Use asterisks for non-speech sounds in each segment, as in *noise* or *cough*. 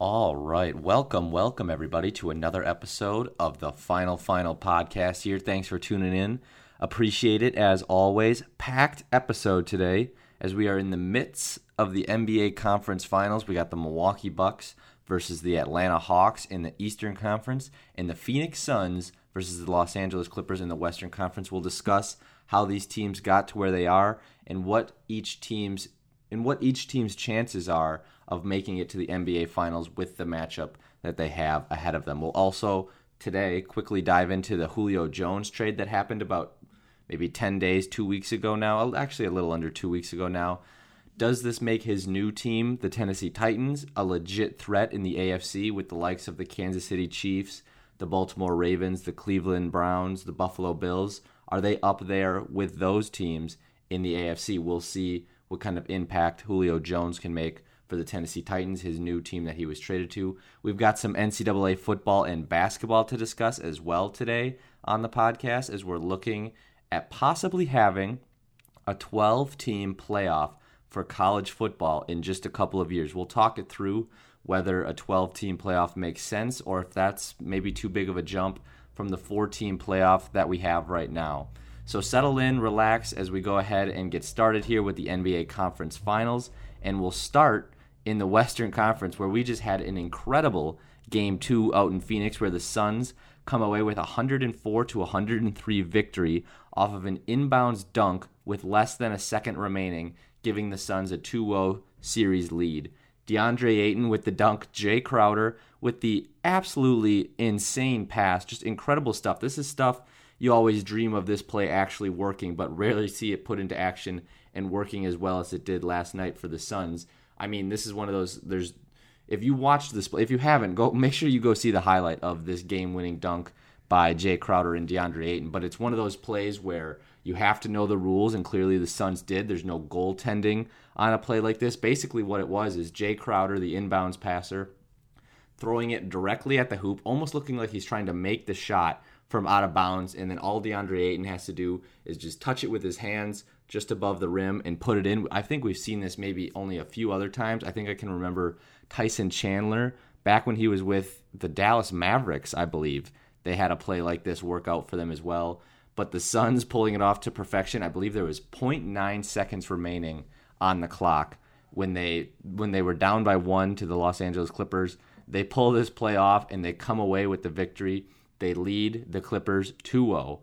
All right. Welcome, welcome, everybody, to another episode of the Final Final podcast here. Thanks for tuning in. Appreciate it as always. Packed episode today as we are in the midst of the NBA Conference Finals. We got the Milwaukee Bucks versus the Atlanta Hawks in the Eastern Conference and the Phoenix Suns versus the Los Angeles Clippers in the Western Conference. We'll discuss how these teams got to where they are and what each team's and what each team's chances are of making it to the NBA Finals with the matchup that they have ahead of them. We'll also today quickly dive into the Julio Jones trade that happened about maybe 10 days, two weeks ago now, actually a little under two weeks ago now. Does this make his new team, the Tennessee Titans, a legit threat in the AFC with the likes of the Kansas City Chiefs, the Baltimore Ravens, the Cleveland Browns, the Buffalo Bills? Are they up there with those teams in the AFC? We'll see what kind of impact Julio Jones can make for the Tennessee Titans, his new team that he was traded to. We've got some NCAA football and basketball to discuss as well today on the podcast as we're looking at possibly having a 12 team playoff for college football in just a couple of years. We'll talk it through whether a 12 team playoff makes sense or if that's maybe too big of a jump from the four team playoff that we have right now. So settle in, relax as we go ahead and get started here with the NBA Conference Finals. And we'll start in the Western Conference where we just had an incredible game two out in Phoenix where the Suns come away with 104 to 103 victory off of an inbounds dunk with less than a second remaining, giving the Suns a 2 0 series lead. DeAndre Ayton with the dunk, Jae Crowder with the absolutely insane pass, just incredible stuff. This is stuff you always dream of this play actually working, but rarely see it put into action and working as well as it did last night for the Suns. I mean, this is one of those. There's if you watch this, play, if you haven't, go make sure you go see the highlight of this game-winning dunk by Jae Crowder and DeAndre Ayton. But it's one of those plays where you have to know the rules, and clearly the Suns did. There's no goaltending on a play like this. Basically, what it was is Jae Crowder, the inbounds passer, throwing it directly at the hoop, almost looking like he's trying to make the shot from out of bounds, and then all DeAndre Ayton has to do is just touch it with his hands just above the rim and put it in. I think we've seen this maybe only a few other times. I think I can remember Tyson Chandler back when he was with the Dallas Mavericks, I believe. They had a play like this work out for them as well. But the Suns pulling it off to perfection. I believe there was 0.9 seconds remaining on the clock when they when they were down by one to the Los Angeles Clippers. They pull this play off and they come away with the victory. They lead the Clippers 2 0.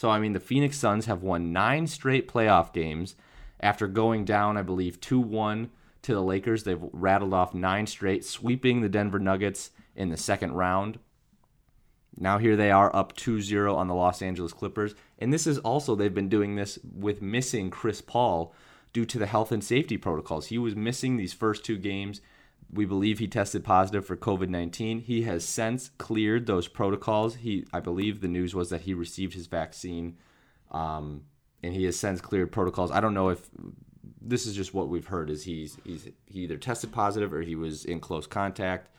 So, I mean, the Phoenix Suns have won nine straight playoff games after going down, I believe, 2 1 to the Lakers. They've rattled off nine straight, sweeping the Denver Nuggets in the second round. Now, here they are up 2 0 on the Los Angeles Clippers. And this is also, they've been doing this with missing Chris Paul due to the health and safety protocols. He was missing these first two games. We believe he tested positive for COVID 19. He has since cleared those protocols. He, I believe the news was that he received his vaccine um, and he has since cleared protocols. I don't know if this is just what we've heard is he's, he's he either tested positive or he was in close contact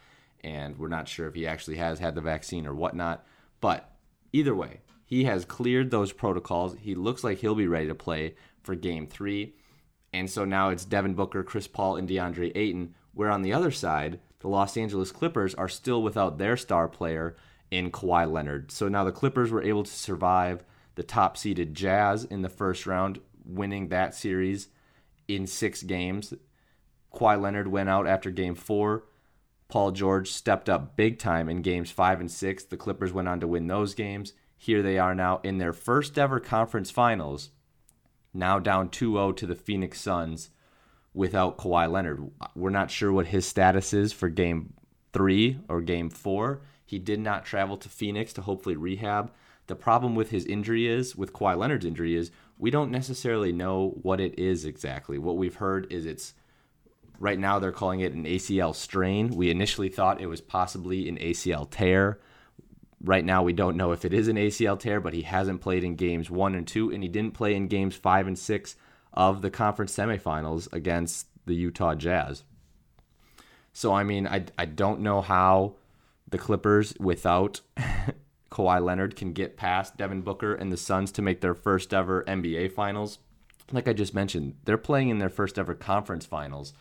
and we're not sure if he actually has had the vaccine or whatnot. But either way, he has cleared those protocols. He looks like he'll be ready to play for game three. And so now it's Devin Booker, Chris Paul, and DeAndre Ayton where on the other side, the Los Angeles Clippers are still without their star player in Kawhi Leonard. So now the Clippers were able to survive the top seeded Jazz in the first round, winning that series in six games. Kawhi Leonard went out after game four. Paul George stepped up big time in games five and six. The Clippers went on to win those games. Here they are now in their first ever conference finals, now down 2 0 to the Phoenix Suns without Kawhi Leonard. We're not sure what his status is for game three or game four. He did not travel to Phoenix to hopefully rehab. The problem with his injury is, with Kawhi Leonard's injury, is we don't necessarily know what it is exactly. What we've heard is it's right now they're calling it an ACL strain. We initially thought it was possibly an ACL tear. Right now, we don't know if it is an ACL tear, but he hasn't played in games one and two, and he didn't play in games five and six of the conference semifinals against the Utah Jazz. So I mean, I I don't know how the Clippers without *laughs* Kawhi Leonard can get past Devin Booker and the Suns to make their first ever NBA finals. Like I just mentioned, they're playing in their first ever conference finals.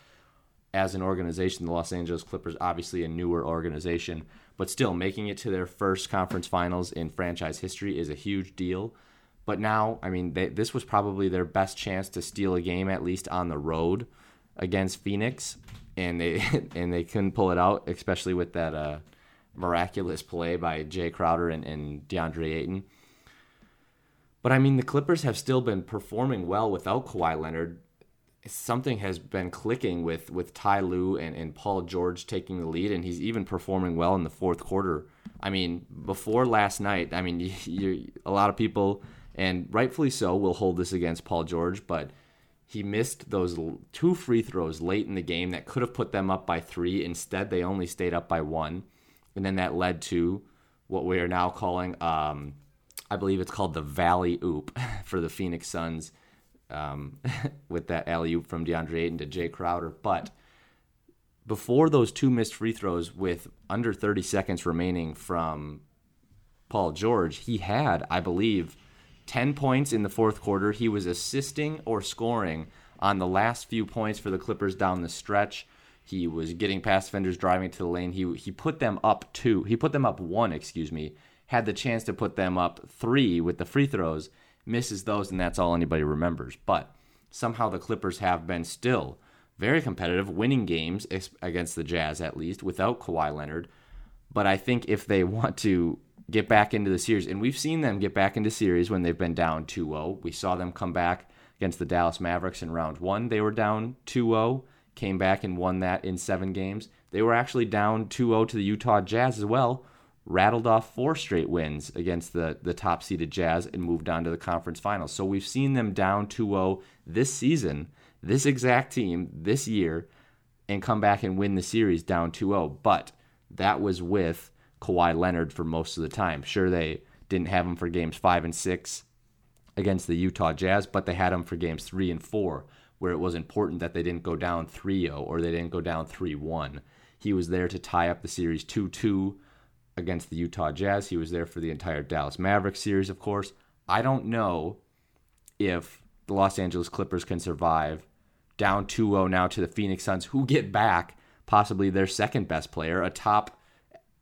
as an organization. The Los Angeles Clippers, obviously a newer organization, but still making it to their first conference finals in franchise history is a huge deal. But now, I mean, they, this was probably their best chance to steal a game, at least on the road against Phoenix, and they *laughs* and they couldn't pull it out, especially with that uh, miraculous play by Jae Crowder and, and DeAndre Ayton. But I mean, the Clippers have still been performing well without Kawhi Leonard. Something has been clicking with with Ty Lue and, and Paul George taking the lead, and he's even performing well in the fourth quarter. I mean, before last night, I mean, you, *laughs* you, a lot of people, and rightfully so, will hold this against Paul George, but he missed those two free throws late in the game that could have put them up by three. Instead, they only stayed up by one, and then that led to what we are now calling um, I believe it's called the Valley Oop *laughs* for the Phoenix Suns um, *laughs* with that alley oop from DeAndre Ayton to Jae Crowder. But before those two missed free throws with under 30 seconds remaining from Paul George, he had, I believe, 10 points in the fourth quarter. He was assisting or scoring on the last few points for the Clippers down the stretch. He was getting past defenders, driving to the lane. He he put them up two. He put them up one, excuse me, had the chance to put them up three with the free throws, misses those, and that's all anybody remembers. But somehow the Clippers have been still very competitive, winning games against the Jazz at least without Kawhi Leonard. But I think if they *laughs* want to get back into the series, and we've seen them get back into series when they've been down 2 0. We saw them come back against the Dallas Mavericks in round one. They were down 2 0, came back and won that in seven games. They were actually down 2 0 to the Utah Jazz as well rattled off four straight wins against the, the top seeded Jazz and moved on to the conference finals. So we've seen them down 2 0 this season, this exact team this year, and come back and win the series down 2 0. But that was with Kawhi Leonard for most of the time. Sure, they didn't have him for games five and six against the Utah Jazz, but they had him for games three and four, where it was important that they didn't go down 3 0 or they didn't go down 3 1. He was there to tie up the series 2 2 against the Utah Jazz. He was there for the entire Dallas Mavericks series, of course. I don't know if the Los Angeles Clippers can survive down 2 0 now to the Phoenix Suns, who get back possibly their second best player, a top,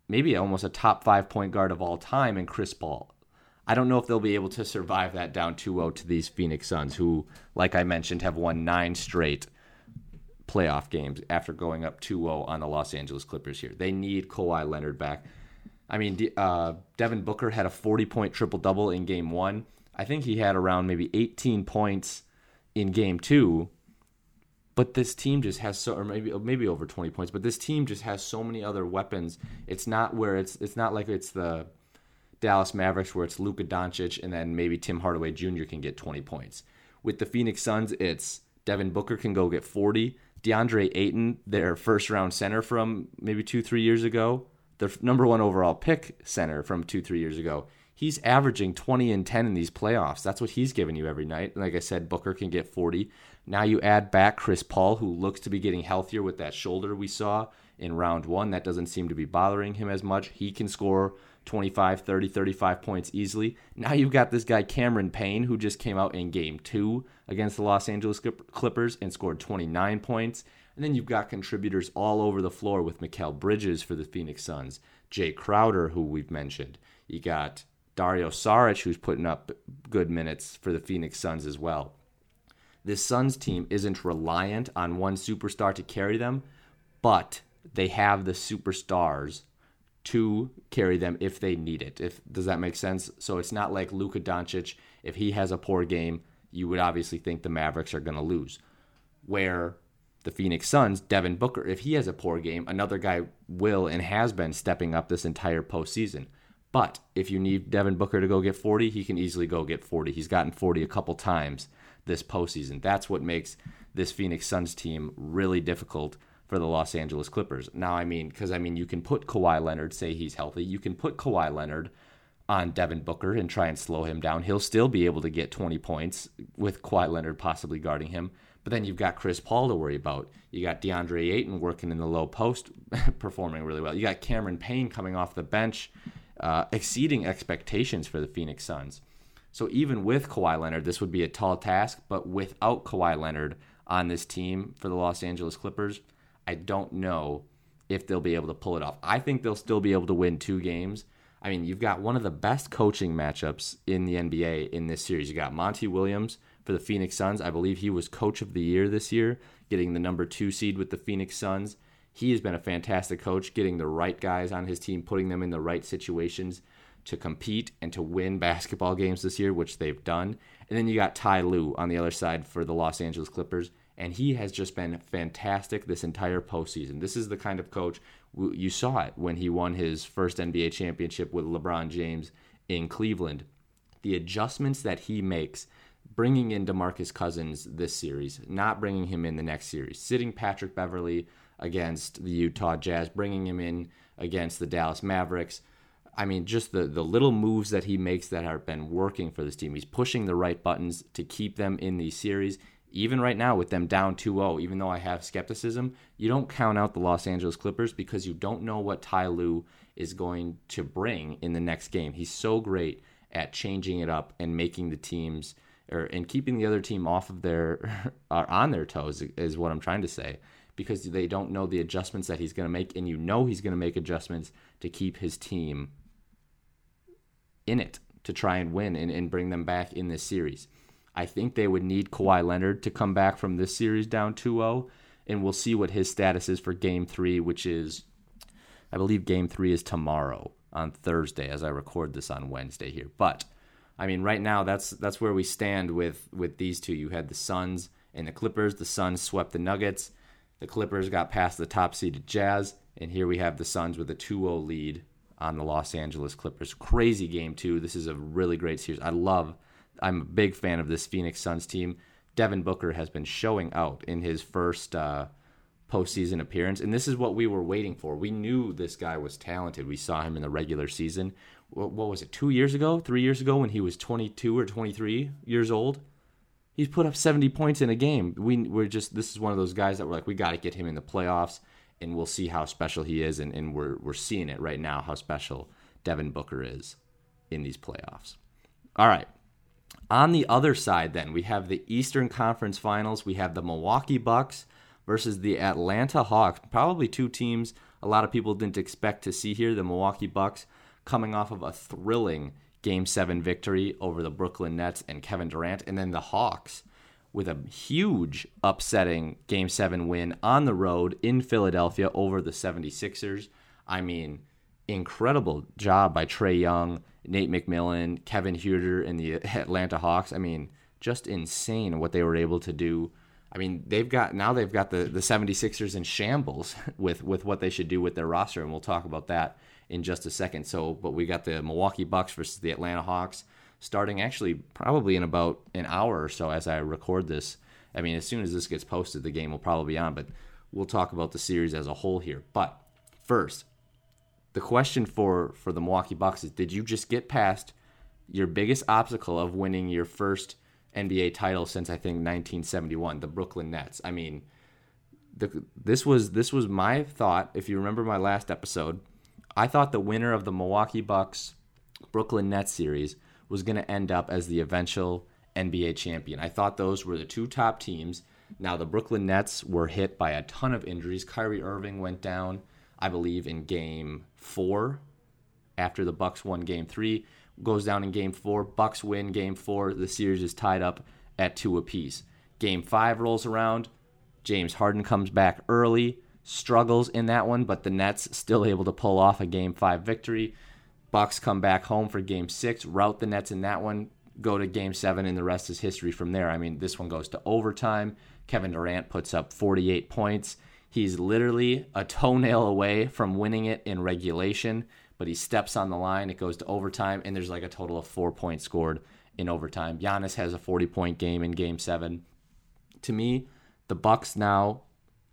maybe almost a top five point guard of all time, in Chris Paul. I don't know if they'll be able to survive that down 2 0 to these Phoenix Suns, who, like I mentioned, have won nine straight playoff games after going up 2 0 on the Los Angeles Clippers here. They need Kawhi Leonard back. I mean, uh, Devin Booker had a 40 point triple double in game one. I think he had around maybe 18 points in game two. But this team just has so, or maybe maybe over 20 points. But this team just has so many other weapons. It's not where it's it's not like it's the Dallas Mavericks where it's Luka Doncic and then maybe Tim Hardaway Jr. can get 20 points. With the Phoenix Suns, it's Devin Booker can go get 40. DeAndre Ayton, their first round center from maybe two three years ago, the number one overall pick center from two, three years ago. He's averaging 20 and 10 in these playoffs. That's what he's giving you every night. Like I said, Booker can get 40. Now you add back Chris Paul, who looks to be getting healthier with that shoulder we saw in round one. That doesn't seem to be bothering him as much. He can score 25, 30, 35 points easily. Now you've got this guy, Cameron Payne, who just came out in game two against the Los Angeles Clippers and scored 29 points. And then you've got contributors all over the floor with Mikal Bridges for the Phoenix Suns, Jae Crowder, who we've mentioned. You got Dario Saric, who's putting up good minutes for the Phoenix Suns as well. This Suns team isn't reliant on one superstar to carry them, but they have the superstars to carry them if they need it. If does that make sense? So it's not like Luka Doncic. If he has a poor game, you would obviously think the Mavericks are going to lose. Where the Phoenix Suns, Devin Booker, if he has a poor game, another guy will and has been stepping up this entire postseason. But if you need Devin Booker to go get 40, he can easily go get 40. He's gotten 40 a couple times this postseason. That's what makes this Phoenix Suns team really difficult for the Los Angeles Clippers. Now, I mean, because I mean, you can put Kawhi Leonard, say he's healthy, you can put Kawhi Leonard on Devin Booker and try and slow him down. He'll still be able to get 20 points with Kawhi Leonard possibly guarding him. But then you've got Chris Paul to worry about. You got DeAndre Ayton working in the low post, *laughs* performing really well. You got Cameron Payne coming off the bench, uh, exceeding expectations for the Phoenix Suns. So even with Kawhi Leonard, this would be a tall task. But without Kawhi Leonard on this team for the Los Angeles Clippers, I don't know if they'll be able to pull it off. I think they'll still be able to win two games. I mean, you've got one of the best coaching matchups in the NBA in this series. You got Monty Williams for the Phoenix Suns. I believe he was coach of the year this year, getting the number two seed with the Phoenix Suns. He has been a fantastic coach, getting the right guys on his team, putting them in the right situations to compete and to win basketball games this year, which they've done. And then you got Ty Lue on the other side for the Los Angeles Clippers and he has just been fantastic this entire postseason. This is the kind of coach you saw it when he won his first NBA championship with LeBron James in Cleveland. The adjustments that he makes, bringing in DeMarcus Cousins this series, not bringing him in the next series, sitting Patrick Beverley against the Utah Jazz, bringing him in against the Dallas Mavericks. I mean, just the, the little moves that he makes that have been working for this team. He's pushing the right buttons to keep them in these series even right now with them down 2-0, even though I have skepticism, you don't count out the Los Angeles Clippers because you don't know what Ty Lue is going to bring in the next game. He's so great at changing it up and making the teams or and keeping the other team off of their *laughs* or on their toes is what I'm trying to say because they don't know the adjustments that he's going to make and you know he's going to make adjustments to keep his team in it to try and win and, and bring them back in this series. I think they would need Kawhi Leonard to come back from this series down 2 0. And we'll see what his status is for game three, which is, I believe, game three is tomorrow on Thursday as I record this on Wednesday here. But I mean, right now that's that's where we stand with with these two. You had the Suns and the Clippers. The Suns swept the Nuggets. The Clippers got past the top seeded Jazz, and here we have the Suns with a 2-0 lead on the Los Angeles Clippers. Crazy game too. This is a really great series. I love I'm a big fan of this Phoenix Suns team. Devin Booker has been showing out in his first uh, postseason appearance, and this is what we were waiting for. We knew this guy was talented. We saw him in the regular season. What, what was it? Two years ago, three years ago, when he was 22 or 23 years old. He's put up 70 points in a game. We we're just this is one of those guys that we're like we got to get him in the playoffs, and we'll see how special he is, and, and we're we're seeing it right now how special Devin Booker is in these playoffs. All right, on the other side, then, we have the Eastern Conference Finals. We have the Milwaukee Bucks versus the Atlanta Hawks. Probably two teams a lot of people didn't expect to see here. The Milwaukee Bucks coming off of a thrilling Game 7 victory over the Brooklyn Nets and Kevin Durant. And then the Hawks with a huge upsetting Game 7 win on the road in Philadelphia over the 76ers. I mean, incredible job by Trae Young Nate McMillan, Kevin Huerter, and the *laughs* Atlanta Hawks. I mean, just insane what they were able to do. I mean, they've got now they've got the the 76ers in shambles *laughs* with with what they should do with their roster, and we'll talk about that in just a second. So, but we got the Milwaukee Bucks versus the Atlanta Hawks starting actually probably in about an hour or so as I record this. I mean, as soon as this gets posted, the game will probably be on, but we'll talk about the series as a whole here. But first, the question for for the Milwaukee Bucks is: Did you just get past your biggest obstacle of winning your first NBA title since I think 1971, the Brooklyn Nets? I mean, the, this was this was my thought. If you remember my last episode, I thought the winner of the Milwaukee Bucks Brooklyn Nets series was going to end up as the eventual NBA champion. I thought those were the two top teams. Now the Brooklyn Nets were hit by a ton of injuries. Kyrie Irving went down. I believe, in game four after the Bucks won game three. Goes down in game four. Bucks win game four. The series is tied up at two apiece. Game five rolls around. James Harden comes back early, struggles in that one, but the Nets still able to pull off a game five victory. Bucks come back home for game six, rout the Nets in that one, go to game seven, and the rest is history from there. I mean, this one goes to overtime. Kevin Durant puts up 48 points. He's literally a toenail away from winning it in regulation, but he steps on the line. It goes to overtime, and there's like a total of four points scored in overtime. Giannis has a 40 point game in game seven. To me, the Bucks now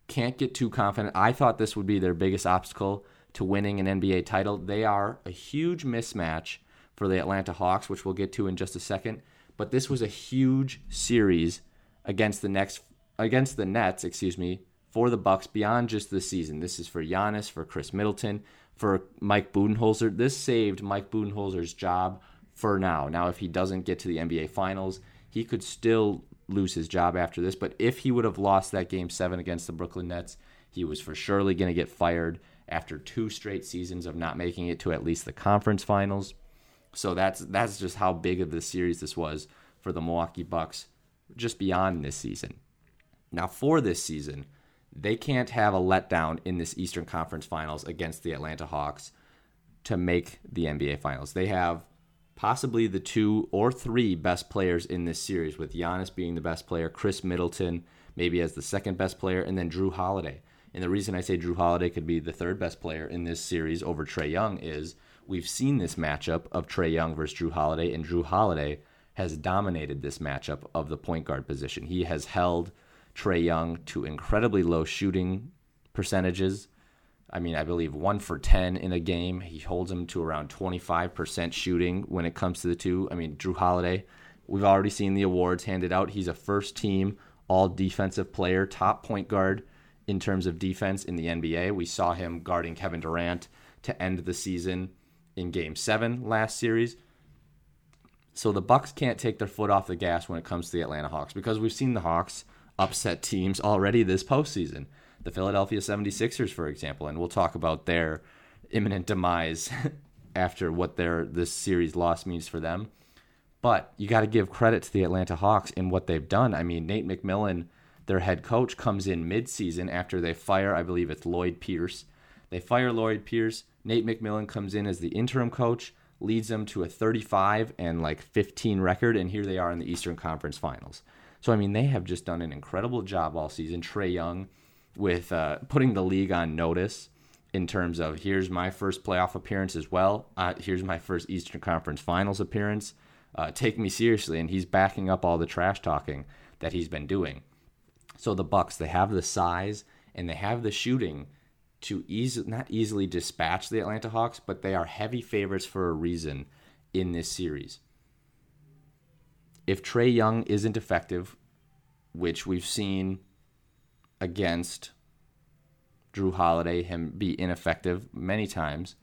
can't get too confident. I thought this would be their biggest obstacle to winning an NBA title. They are a huge mismatch for the Atlanta Hawks, which we'll get to in just a second. But this was a huge series against the next against the Nets, excuse me, for the Bucks beyond just this season. This is for Giannis, for Khris Middleton, for Mike Budenholzer. This saved Mike Budenholzer's job for now. Now, if he doesn't get to the NBA Finals, he could still lose his job after this. But if he would have lost that game seven against the Brooklyn Nets, He was for surely going to get fired after two straight seasons of not making it to at least the conference finals. So that's that's just how big of the series this was for the Milwaukee Bucks just beyond this season. Now for this season, they can't have a letdown in this Eastern Conference Finals against the Atlanta Hawks to make the NBA Finals. They have possibly the two or three best players in this series, with Giannis being the best player, Khris Middleton maybe as the second best player, and then Jrue Holiday. And the reason I say Jrue Holiday could be the third best player in this series over Trae Young is we've seen this matchup of Trae Young versus Jrue Holiday, and Jrue Holiday has dominated this matchup of the point guard position. He has held Trae Young to incredibly low shooting percentages. I mean, I believe one for 10 in a game. He holds him to around 25% shooting when it comes to the two. I mean, Jrue Holiday, we've already seen the awards handed out. He's a first team all defensive player, top point guard in terms of defense in the NBA. We saw him guarding Kevin Durant to end the season in game seven last series. So the Bucks can't take their foot off the gas when it comes to the Atlanta Hawks because we've seen the Hawks upset teams already this postseason. The Philadelphia 76ers, for example, and we'll talk about their imminent demise *laughs* after what their this series loss means for them. But you got to give credit to the Atlanta Hawks in what they've done. I mean, Nate McMillan, their head coach, comes in midseason after they fire, I believe it's Lloyd Pierce. They fire Lloyd Pierce. Nate McMillan comes in as the interim coach, leads them to a 35 and like 15 record, and here they are in the Eastern Conference Finals. So, I mean, they have just done an incredible job all season. Trae Young with uh, putting the league on notice in terms of here's my first playoff appearance as well. Uh, here's my first Eastern Conference Finals appearance. Uh, take me seriously, and he's backing up all the trash talking that he's been doing. So the Bucks, they have the size and they have the shooting to easy, not easily dispatch the Atlanta Hawks, but they are heavy favorites for a reason in this series if Trae Young isn't effective, which we've seen against Jrue Holiday, him be ineffective many times,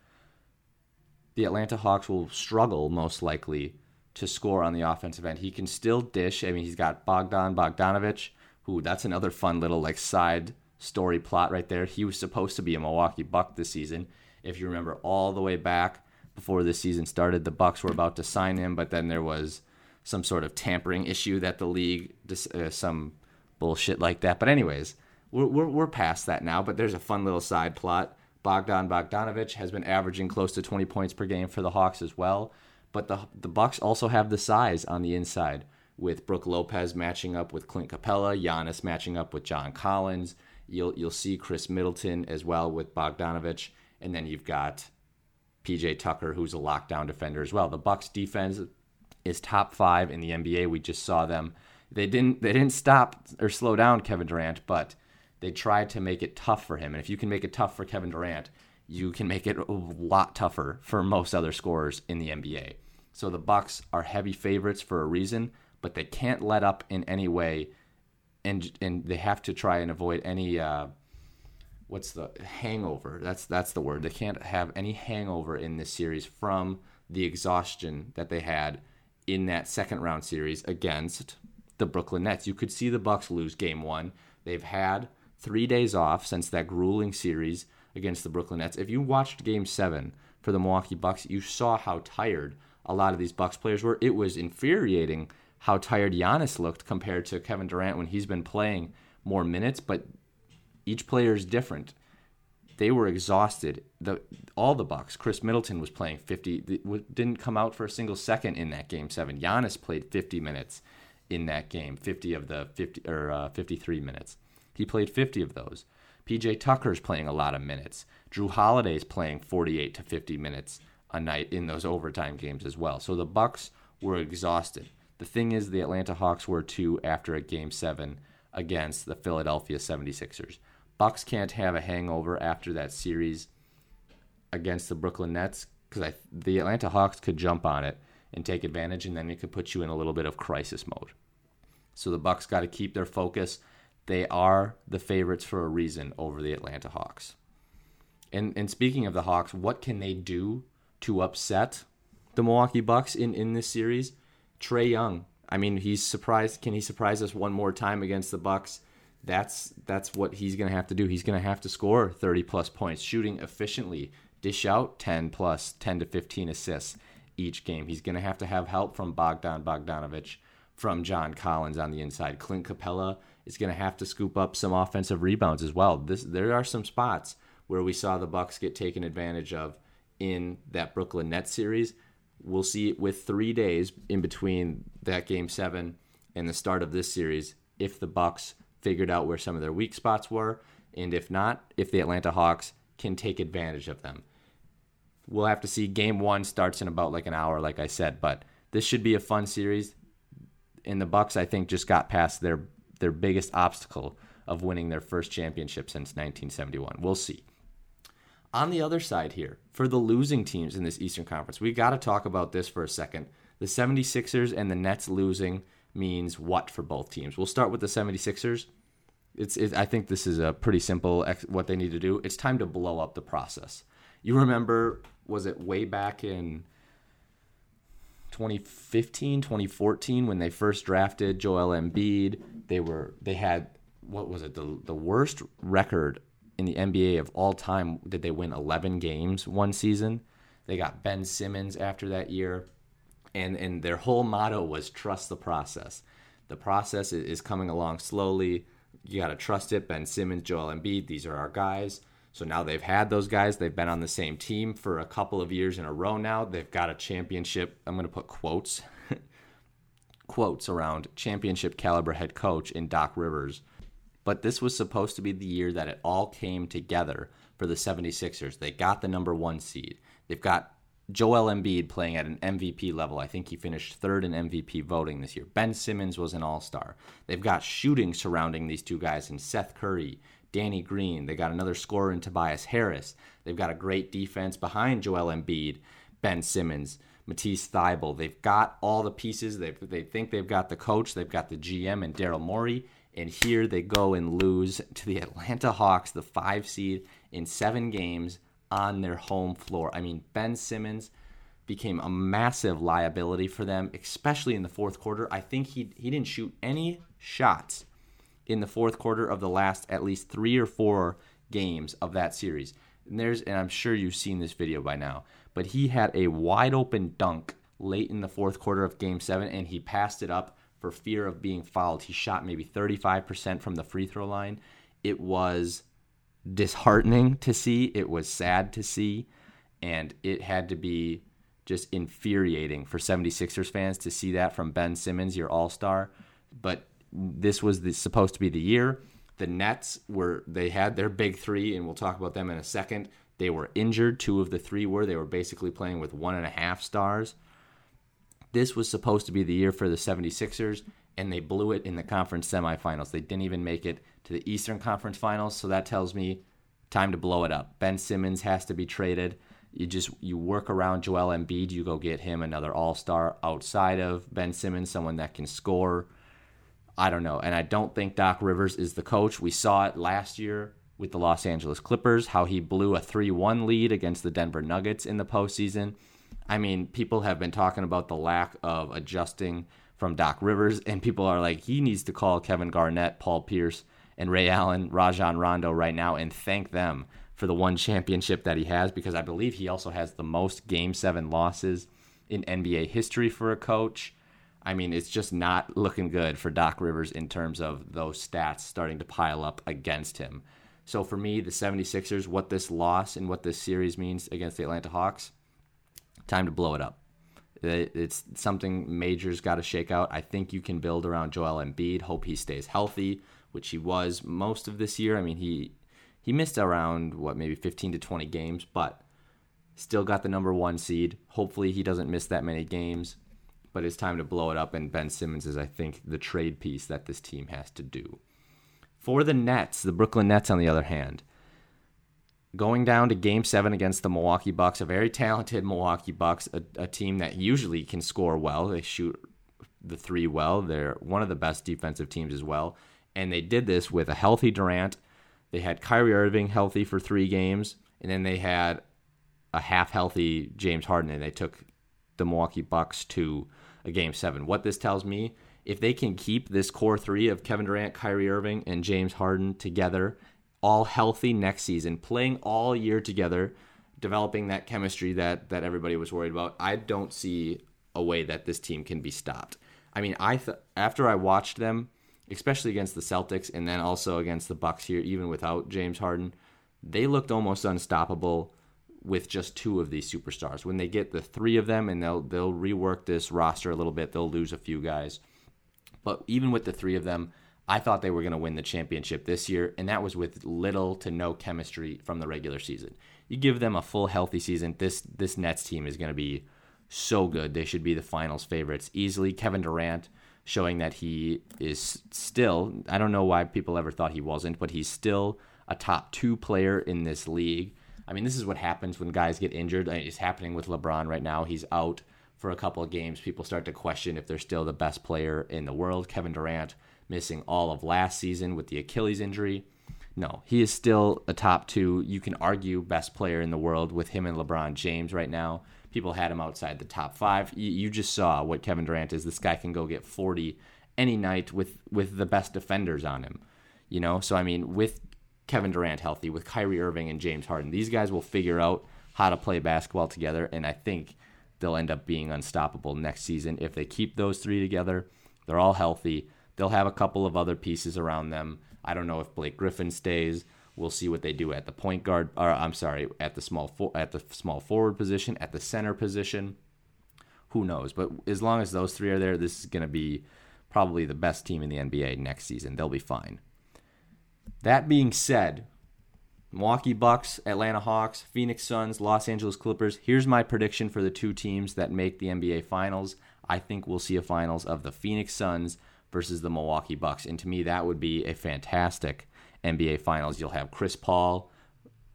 the Atlanta Hawks will struggle most likely to score on the offensive end. He can still dish. I mean, he's got Bogdan Bogdanovich, who that's another fun little like side story plot right there. He was supposed to be a Milwaukee Buck this season. If you remember all the way back before the season started, the Bucks were about to sign him, but then there was some sort of tampering issue that the league, uh, some bullshit like that. But anyways, we're, we're, we're past that now. But there's a fun little side plot. Bogdan Bogdanovich has been averaging close to 20 points per game for the Hawks as well. But the the Bucks also have the size on the inside with Brook Lopez matching up with Clint Capela, Giannis matching up with John Collins. You'll you'll see Khris Middleton as well with Bogdanovich, and then you've got PJ Tucker, who's a lockdown defender as well. The Bucks defense is top five in the NBA. We just saw them. They didn't they didn't stop or slow down Kevin Durant, but they tried to make it tough for him. And if you can make it tough for Kevin Durant, you can make it a lot tougher for most other scorers in the NBA. So the Bucks are heavy favorites for a reason, but they can't let up in any way, and and they have to try and avoid any uh, what's the hangover? That's that's the word. They can't have any hangover in this series from the exhaustion that they had in that second round series against the Brooklyn Nets. You could see the Bucks lose game 1. They've had 3 days off since that grueling series against the Brooklyn Nets. If you watched game 7 for the Milwaukee Bucks, you saw how tired a lot of these Bucks players were. It was infuriating how tired Giannis looked compared to Kevin Durant when he's been playing more minutes, but each player is different they were exhausted. The all the Bucks. Khris Middleton was playing 50. Didn't come out for a single second in that game seven. Giannis played 50 minutes in that game. 50 of the 50 or uh, 53 minutes. He played 50 of those. PJ Tucker's playing a lot of minutes. Jrue Holiday's playing 48 to 50 minutes a night in those overtime games as well. So the Bucks were exhausted. The thing is, the Atlanta Hawks were two after a game seven against the Philadelphia 76ers. Bucks can't have a hangover after that series against the Brooklyn Nets because the Atlanta Hawks could jump on it and take advantage, and then it could put you in a little bit of crisis mode. So the Bucks got to keep their focus. They are the favorites for a reason over the Atlanta Hawks. And and speaking of the Hawks, what can they do to upset the Milwaukee Bucks in in this series? Trae Young. I mean, he's surprised. Can he surprise us one more time against the Bucks? that's that's what he's going to have to do. He's going to have to score 30 plus points, shooting efficiently, dish out 10 plus 10 to 15 assists each game. He's going to have to have help from Bogdan Bogdanovich, from John Collins on the inside. Clint Capela is going to have to scoop up some offensive rebounds as well. This there are some spots where we saw the Bucks get taken advantage of in that Brooklyn Nets series. We'll see it with 3 days in between that game 7 and the start of this series if the Bucks figured out where some of their weak spots were and if not, if the Atlanta Hawks can take advantage of them. We'll have to see game 1 starts in about like an hour like I said, but this should be a fun series. And the Bucks I think just got past their their biggest obstacle of winning their first championship since 1971. We'll see. On the other side here, for the losing teams in this Eastern Conference, we got to talk about this for a second. The 76ers and the Nets losing means what for both teams? We'll start with the 76ers. It's, it, I think this is a pretty simple ex- what they need to do. It's time to blow up the process. You remember, was it way back in 2015, 2014 when they first drafted Joel Embiid? They were they had what was it the the worst record in the NBA of all time. Did they win 11 games one season? They got Ben Simmons after that year and and their whole motto was trust the process. The process is coming along slowly. You got to trust it. Ben Simmons, Joel Embiid, these are our guys. So now they've had those guys. They've been on the same team for a couple of years in a row now. They've got a championship. I'm going to put quotes *laughs* quotes around championship caliber head coach in Doc Rivers. But this was supposed to be the year that it all came together for the 76ers. They got the number 1 seed. They've got Joel Embiid playing at an MVP level. I think he finished third in MVP voting this year. Ben Simmons was an all star. They've got shooting surrounding these two guys in Seth Curry, Danny Green. They got another scorer in Tobias Harris. They've got a great defense behind Joel Embiid, Ben Simmons, Matisse Thybulle. They've got all the pieces. They, they think they've got the coach, they've got the GM and Daryl Morey. And here they go and lose to the Atlanta Hawks, the five seed, in seven games on their home floor. I mean, Ben Simmons became a massive liability for them, especially in the fourth quarter. I think he he didn't shoot any shots in the fourth quarter of the last at least 3 or 4 games of that series. And there's and I'm sure you've seen this video by now, but he had a wide open dunk late in the fourth quarter of game 7 and he passed it up for fear of being fouled. He shot maybe 35% from the free throw line. It was disheartening to see. It was sad to see. And it had to be just infuriating for 76ers fans to see that from Ben Simmons, your all star. But this was the, supposed to be the year. The Nets were, they had their big three, and we'll talk about them in a second. They were injured. Two of the three were. They were basically playing with one and a half stars. This was supposed to be the year for the 76ers, and they blew it in the conference semifinals. They didn't even make it to the Eastern Conference Finals. So that tells me time to blow it up. Ben Simmons has to be traded. You just you work around Joel Embiid. You go get him another All Star outside of Ben Simmons, someone that can score. I don't know, and I don't think Doc Rivers is the coach. We saw it last year with the Los Angeles Clippers, how he blew a 3 1 lead against the Denver Nuggets in the postseason. I mean, people have been talking about the lack of adjusting from Doc Rivers, and people are like, he needs to call Kevin Garnett, Paul Pierce, and Ray Allen, Rajon Rondo right now and thank them for the one championship that he has because I believe he also has the most game seven losses in NBA history for a coach. I mean, it's just not looking good for Doc Rivers in terms of those stats starting to pile up against him. So for me, the 76ers, what this loss and what this series means against the Atlanta Hawks, time to blow it up. It's something major's got to shake out. I think you can build around Joel Embiid. Hope he stays healthy which he was most of this year. I mean, he he missed around what maybe 15 to 20 games, but still got the number one seed. Hopefully, he doesn't miss that many games. But it's time to blow it up, and Ben Simmons is, I think, the trade piece that this team has to do. For the Nets, the Brooklyn Nets, on the other hand, going down to game seven against the Milwaukee Bucks, a very talented Milwaukee Bucks, a, a, team that usually can score well. They shoot the three well. They're one of the best defensive teams as well and they did this with a healthy Durant. They had Kyrie Irving healthy for three games, and then they had a half healthy James Harden, and they took the Milwaukee Bucks to a game seven. What this tells me if they can keep this core three of Kevin Durant, Kyrie Irving, and James Harden together, all healthy next season, playing all year together, developing that chemistry that that everybody was worried about, I don't see a way that this team can be stopped. I mean, I th- after I watched them, especially against the Celtics, and then also against the Bucks here, even without James Harden, they looked almost unstoppable with just two of these superstars. When they get the three of them, and they'll they'll rework this roster a little bit, they'll lose a few guys. But even with the three of them, I thought they were going to win the championship this year, and that was with little to no chemistry from the regular season. You give them a full healthy season, this this Nets team is going to be so good. They should be the finals favorites easily. Kevin Durant showing that he is still, I don't know why people ever thought he wasn't, but he's still a top 2 player in this league. I mean, this is what happens when guys get injured. Uh, it's happening with LeBron right now. He's out for a couple of games, people start to question if they're still the best player in the world. Kevin Durant missing all of last season with the Achilles injury. No, he is still a top two. You can argue best player in the world with him and LeBron James right now. People had him outside the top five. You, just saw what Kevin Durant is. This guy can go get 40 any night with with the best defenders on him. You know, so I mean, with Kevin Durant healthy, with Kyrie Irving and James Harden, these guys will figure out how to play basketball together. And I think they'll end up being unstoppable next season if they keep those three together. They're all healthy. They'll have a couple of other pieces around them. I don't know if Blake Griffin stays. We'll see what they do at the point guard, or I'm sorry, at the small for, at the small forward position, at the center position. Who knows? But as long as those three are there, this is going to be probably the best team in the NBA next season. They'll be fine. That being said, Milwaukee Bucks, Atlanta Hawks, Phoenix Suns, Los Angeles Clippers. Here's my prediction for the two teams that make the NBA Finals. I think we'll see a finals of the Phoenix Suns versus the Milwaukee Bucks. And to me, that would be a fantastic NBA Finals. You'll have Chris Paul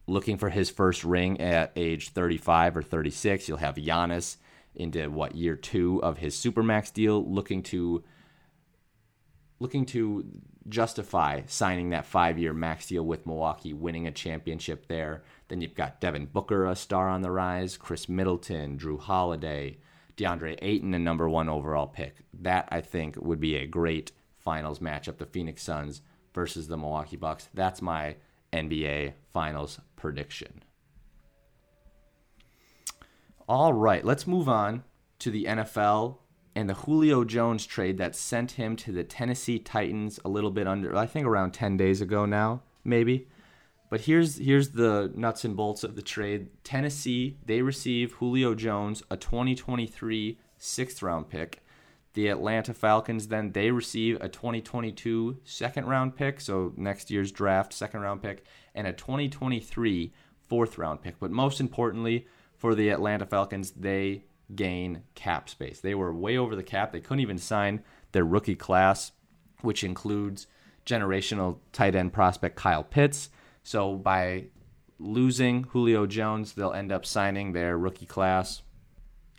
looking for his first ring at age 35 or 36. You'll have Giannis into what year two of his supermax deal, looking to looking to justify signing that five year max deal with Milwaukee, winning a championship there. Then you've got Devin Booker, a star on the rise, Khris Middleton, Jrue Holiday, DeAndre Ayton, a number one overall pick. That, I think, would be a great finals matchup the Phoenix Suns versus the Milwaukee Bucks. That's my NBA finals prediction. All right, let's move on to the NFL and the Julio Jones trade that sent him to the Tennessee Titans a little bit under I think around 10 days ago now, maybe. But here's here's the nuts and bolts of the trade. Tennessee, they receive Julio Jones, a 2023 sixth round pick. The Atlanta Falcons then they receive a 2022 second round pick, so next year's draft second round pick, and a 2023 fourth round pick. But most importantly, for the Atlanta Falcons, they gain cap space. They were way over the cap. They couldn't even sign their rookie class, which includes generational tight end prospect Kyle Pitts. So by losing Julio Jones, they'll end up signing their rookie class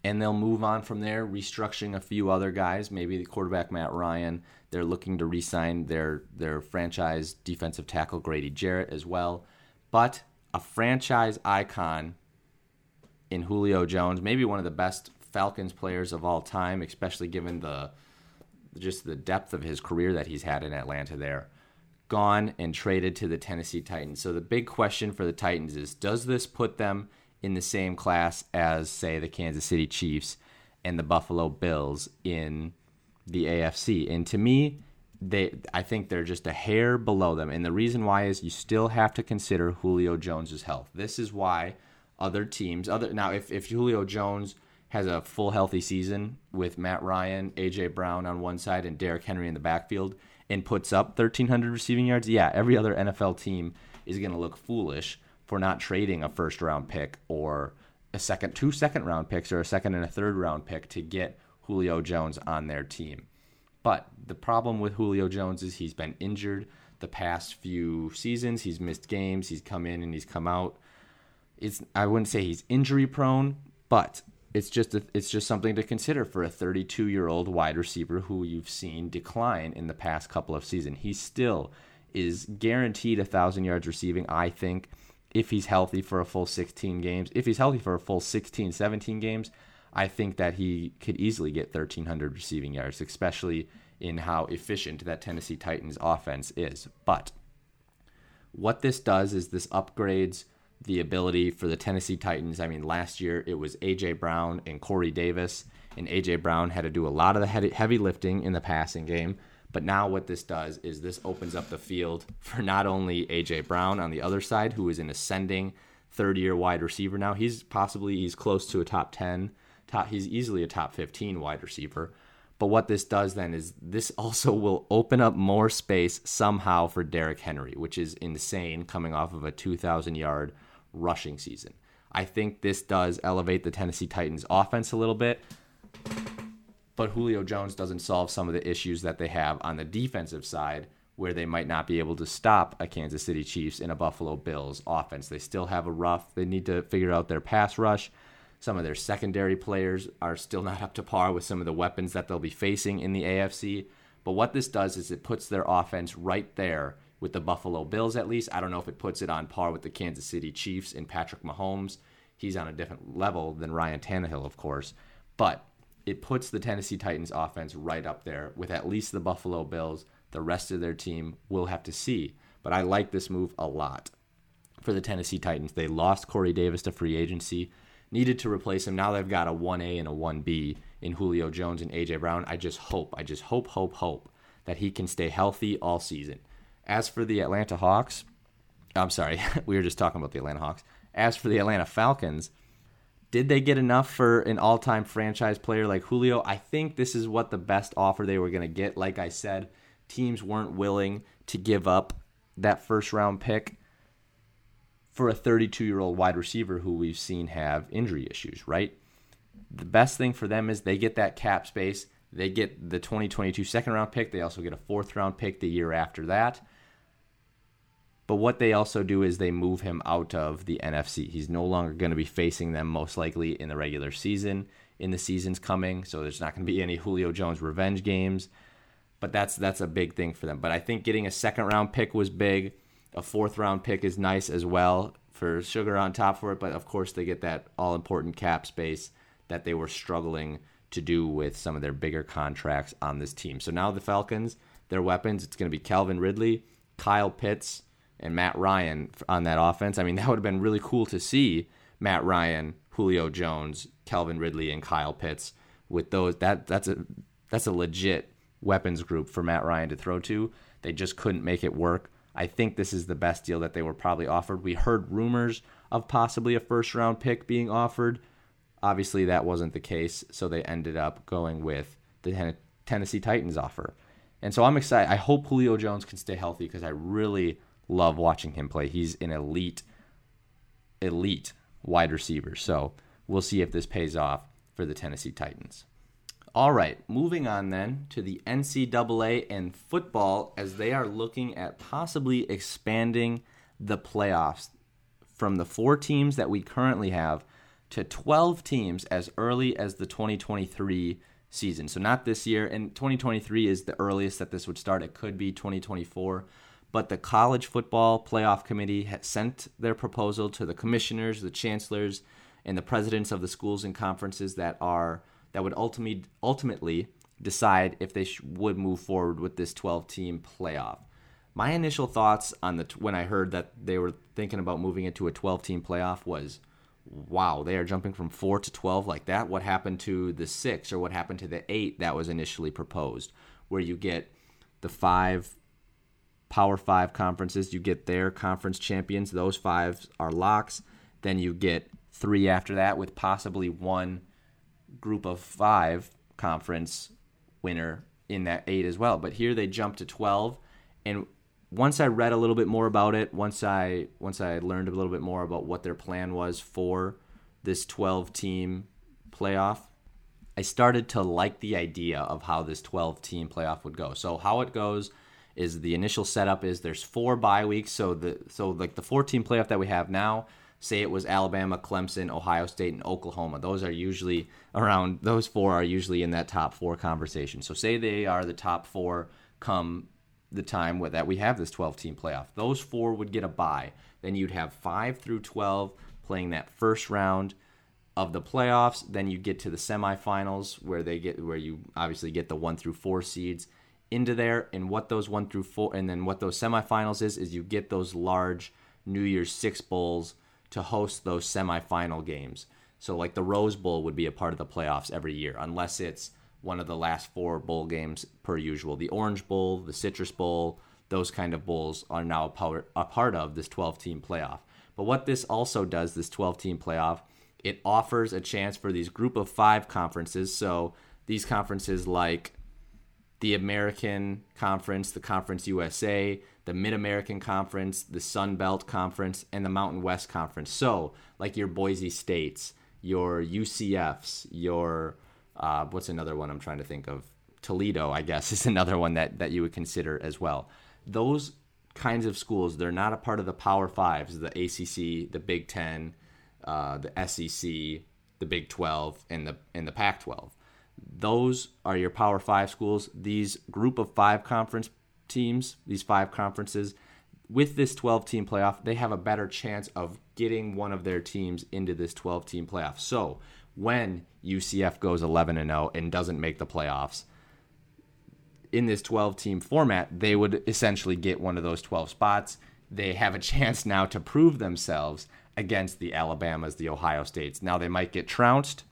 and they'll move on from there, restructuring a few other guys, maybe the quarterback Matt Ryan. They're looking to re-sign their their franchise defensive tackle Grady Jarrett as well. But a franchise icon in Julio Jones, maybe one of the best Falcons players of all time, especially given the just the depth of his career that he's had in Atlanta there. Gone and traded to the Tennessee Titans. So the big question for the Titans is does this put them in the same class as say the Kansas City Chiefs and the Buffalo Bills in the AFC? And to me, they I think they're just a hair below them. And the reason why is you still have to consider Julio Jones's health. This is why other teams. Other now, if if Julio Jones has a full healthy season with Matt Ryan, AJ Brown on one side, and Derrick Henry in the backfield, and puts up 1,300 receiving yards, yeah, every other NFL team is going to look foolish for not trading a first round pick or a second, two second round picks or a second and a third round pick to get Julio Jones on their team. But the problem with Julio Jones is he's been injured the past few seasons. He's missed games. He's come in and he's come out it's I wouldn't say he's injury prone, but it's just a, it's just something to consider for a 32 year old wide receiver who you've seen decline in the past couple of seasons. He still is guaranteed a thousand yards receiving. I think if he's healthy for a full 16 games, if he's healthy for a full 16, 17 games, I think that he could easily get 1,300 receiving yards, especially in how efficient that Tennessee Titans offense is. But what this does is this upgrades the ability for the Tennessee Titans. I mean, last year it was A.J. Brown and Corey Davis, and A.J. Brown had to do a lot of the heavy lifting in the passing game. But now what this does is this opens up the field for not only A.J. Brown on the other side, who is an ascending third year wide receiver now. He's possibly he's close to a top 10, top, he's easily a top 15 wide receiver. But what this does then is this also will open up more space somehow for Derrick Henry, which is insane coming off of a 2,000 yard rushing season. I think this does elevate the Tennessee Titans offense a little bit, but Julio Jones doesn't solve some of the issues that they have on the defensive side where they might not be able to stop a Kansas City Chiefs and a Buffalo Bills offense. They still have a rough, they need to figure out their pass rush. Some of their secondary players are still not up to par with some of the weapons that they'll be facing in the AFC. But what this does is it puts their offense right there with the Buffalo Bills, at least. I don't know if it puts it on par with the Kansas City Chiefs and Patrick Mahomes. He's on a different level than Ryan Tannehill, of course. But it puts the Tennessee Titans offense right up there with at least the Buffalo Bills. The rest of their team will have to see. But I like this move a lot for the Tennessee Titans. They lost Corey Davis to free agency, needed to replace him. Now they've got a 1A and a 1B in Julio Jones and A.J. Brown. I just hope, I just hope, hope, hope that he can stay healthy all season. As for the Atlanta Hawks, I'm sorry, *laughs* we were just talking about the Atlanta Hawks. As for the Atlanta Falcons, did they get enough for an all time franchise player like Julio? I think this is what the best offer they were going to get. Like I said, teams weren't willing to give up that first round pick for a 32 year old wide receiver who we've seen have injury issues, right? The best thing for them is they get that cap space. They get the 2022 second round pick. They also get a fourth round pick the year after that. But what they also do is they move him out of the NFC. He's no longer going to be facing them most likely in the regular season. In the seasons coming, so there's not going to be any Julio Jones revenge games. But that's that's a big thing for them. But I think getting a second round pick was big. A fourth round pick is nice as well for sugar on top for it. But of course, they get that all important cap space that they were struggling to do with some of their bigger contracts on this team. So now the Falcons, their weapons, it's going to be Calvin Ridley, Kyle Pitts, and Matt Ryan on that offense. I mean, that would have been really cool to see Matt Ryan, Julio Jones, Calvin Ridley, and Kyle Pitts with those. That that's a that's a legit weapons group for Matt Ryan to throw to. They just couldn't make it work. I think this is the best deal that they were probably offered. We heard rumors of possibly a first round pick being offered. Obviously, that wasn't the case, so they ended up going with the Tennessee Titans offer. And so I'm excited. I hope Julio Jones can stay healthy because I really love watching him play. He's an elite, elite wide receiver. So we'll see if this pays off for the Tennessee Titans. All right, moving on then to the NCAA and football as they are looking at possibly expanding the playoffs from the four teams that we currently have to 12 teams as early as the 2023 season. So, not this year, and 2023 is the earliest that this would start. It could be 2024 but the college football playoff committee has sent their proposal to the commissioners, the chancellors, and the presidents of the schools and conferences that are that would ultimately ultimately decide if they sh- would move forward with this 12 team playoff. My initial thoughts on the t- when I heard that they were thinking about moving into a 12 team playoff was wow, they are jumping from 4 to 12 like that. What happened to the 6 or what happened to the 8 that was initially proposed where you get the 5 Power Five conferences. You get their conference champions. Those five are locks. Then you get three after that, with possibly one group of five conference winner in that eight as well. But here they jump to 12. And once I read a little bit more about it, once I once I learned a little bit more about what their plan was for this 12 team playoff, I started to like the idea of how this 12 team playoff would go. So how it goes is the initial setup is there's four bye weeks. So the so like the 14 playoff that we have now, say it was Alabama, Clemson, Ohio State, and Oklahoma. Those are usually around those four are usually in that top four conversation. So say they are the top four come the time that we have this 12 team playoff. Those four would get a bye. Then you'd have five through 12 playing that first round of the playoffs. Then you get to the semifinals where they get where you obviously get the one through four seeds into there. And what those one through four, and then what those semifinals is, is you get those large New Year's Six bowls to host those semifinal games. So, like the Rose Bowl would be a part of the playoffs every year, unless it's one of the last four bowl games per usual. The Orange Bowl, the Citrus Bowl, those kind of bowls are now a part, a part of this 12 team playoff. But what this also does, this 12 team playoff, it offers a chance for these group of five conferences. So these conferences like the American Conference, the Conference USA, the Mid American Conference, the Sun Belt Conference, and the Mountain West Conference. So, like your Boise States, your UCFs, your uh, what's another one I'm trying to think of? Toledo, I guess, *laughs* is another one that, that you would consider as well. Those kinds of schools, they're not a part of the Power Fives, the ACC, the Big Ten, uh, the SEC, the Big 12, and the and the Pac 12. Those are your Power Five schools. These group of five conference teams, these five conferences, with this 12 team playoff, they have a better chance of getting one of their teams into this 12 team playoff. So when UCF goes 11 and 0 and doesn't make the playoffs, in this 12 team format, they would essentially get one of those 12 spots. They have a *laughs* chance now to prove themselves against the Alabamas, the Ohio States. Now they might get trounced,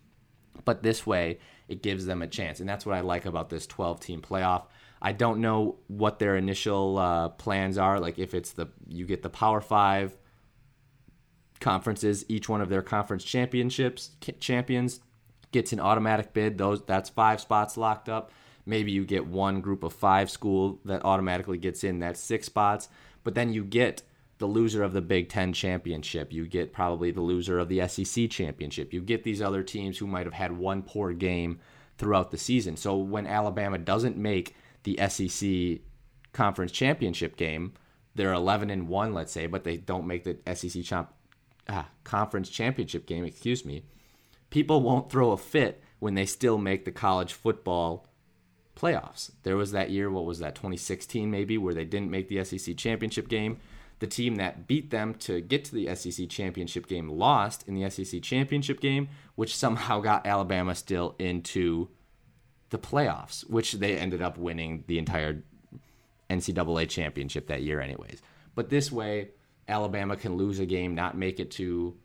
but this way it gives them a chance. And that's what I like about this 12 team playoff. I don't know what their initial uh, plans are. Like if it's the you get the Power Five conferences, each one of their conference championships champions gets an automatic bid. Those that's five spots locked up. Maybe you get one group of five school that automatically gets in. That's six spots. But then you get the loser of the Big Ten championship. You get probably the loser of the SEC championship. You get these other teams who might have had one poor game throughout the season. So when Alabama doesn't make the SEC conference championship game, they're 11 and 1, let's say, but they don't make the SEC champ, ah, conference championship game, excuse me. People won't throw a fit when they still make the college football playoffs. There was that year, what was that, 2016 maybe, where they didn't make the SEC championship game. The team that beat them to get to the SEC championship game lost in the SEC championship game, which somehow got Alabama still into the playoffs, which they ended up winning the entire NCAA championship that year, anyways. But this way, Alabama can lose a game, not make it to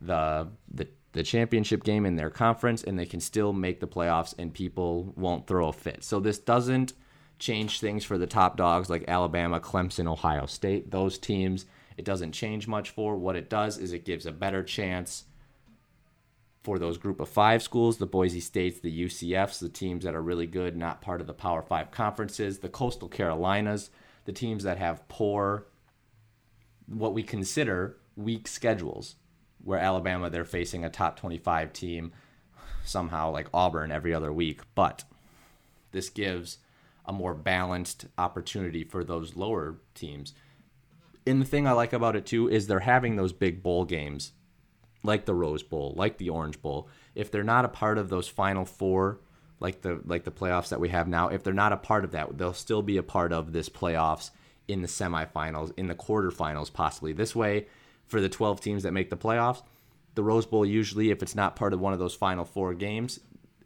the the the championship game in their conference and they can still make the playoffs and people won't throw a fit. So this doesn't change things for the top dogs like Alabama, Clemson, Ohio State. Those teams it doesn't change much for. What it does is it gives a better chance for those group of five schools, the Boise States, the UCFs, the teams that are really good, not part of the Power Five conferences, the Coastal Carolinas, the teams that have poor, what we consider weak schedules where Alabama they're facing a top 25 team somehow like Auburn every other week, but this gives a more balanced opportunity for those lower teams. And the thing I like about it too is they're having those big bowl games like the Rose Bowl, like the Orange Bowl. If they're not a part of those final four like the like the playoffs that we have now, if they're not a part of that, they'll still be a part of this playoffs in the semifinals, in the quarterfinals possibly. This way, for the 12 teams that make the playoffs. The Rose Bowl usually, if it's not part of one of those final four games,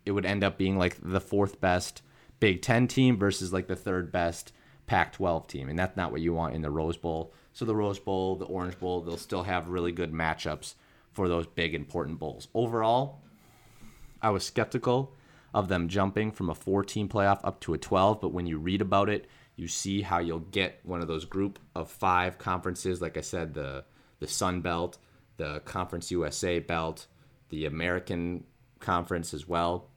it would end up being like the fourth best Big Ten team versus like the third best Pac 12 team. And that's not what you want in the Rose Bowl. So the Rose Bowl, the Orange Bowl, they'll still have really good matchups for those big important bowls. Overall, I was skeptical of them jumping from a four team playoff up to a 12, but when you read about it, you see how you'll get one of those group of five conferences. Like I said, the the Sun Belt, the Conference USA belt, the American Conference as well.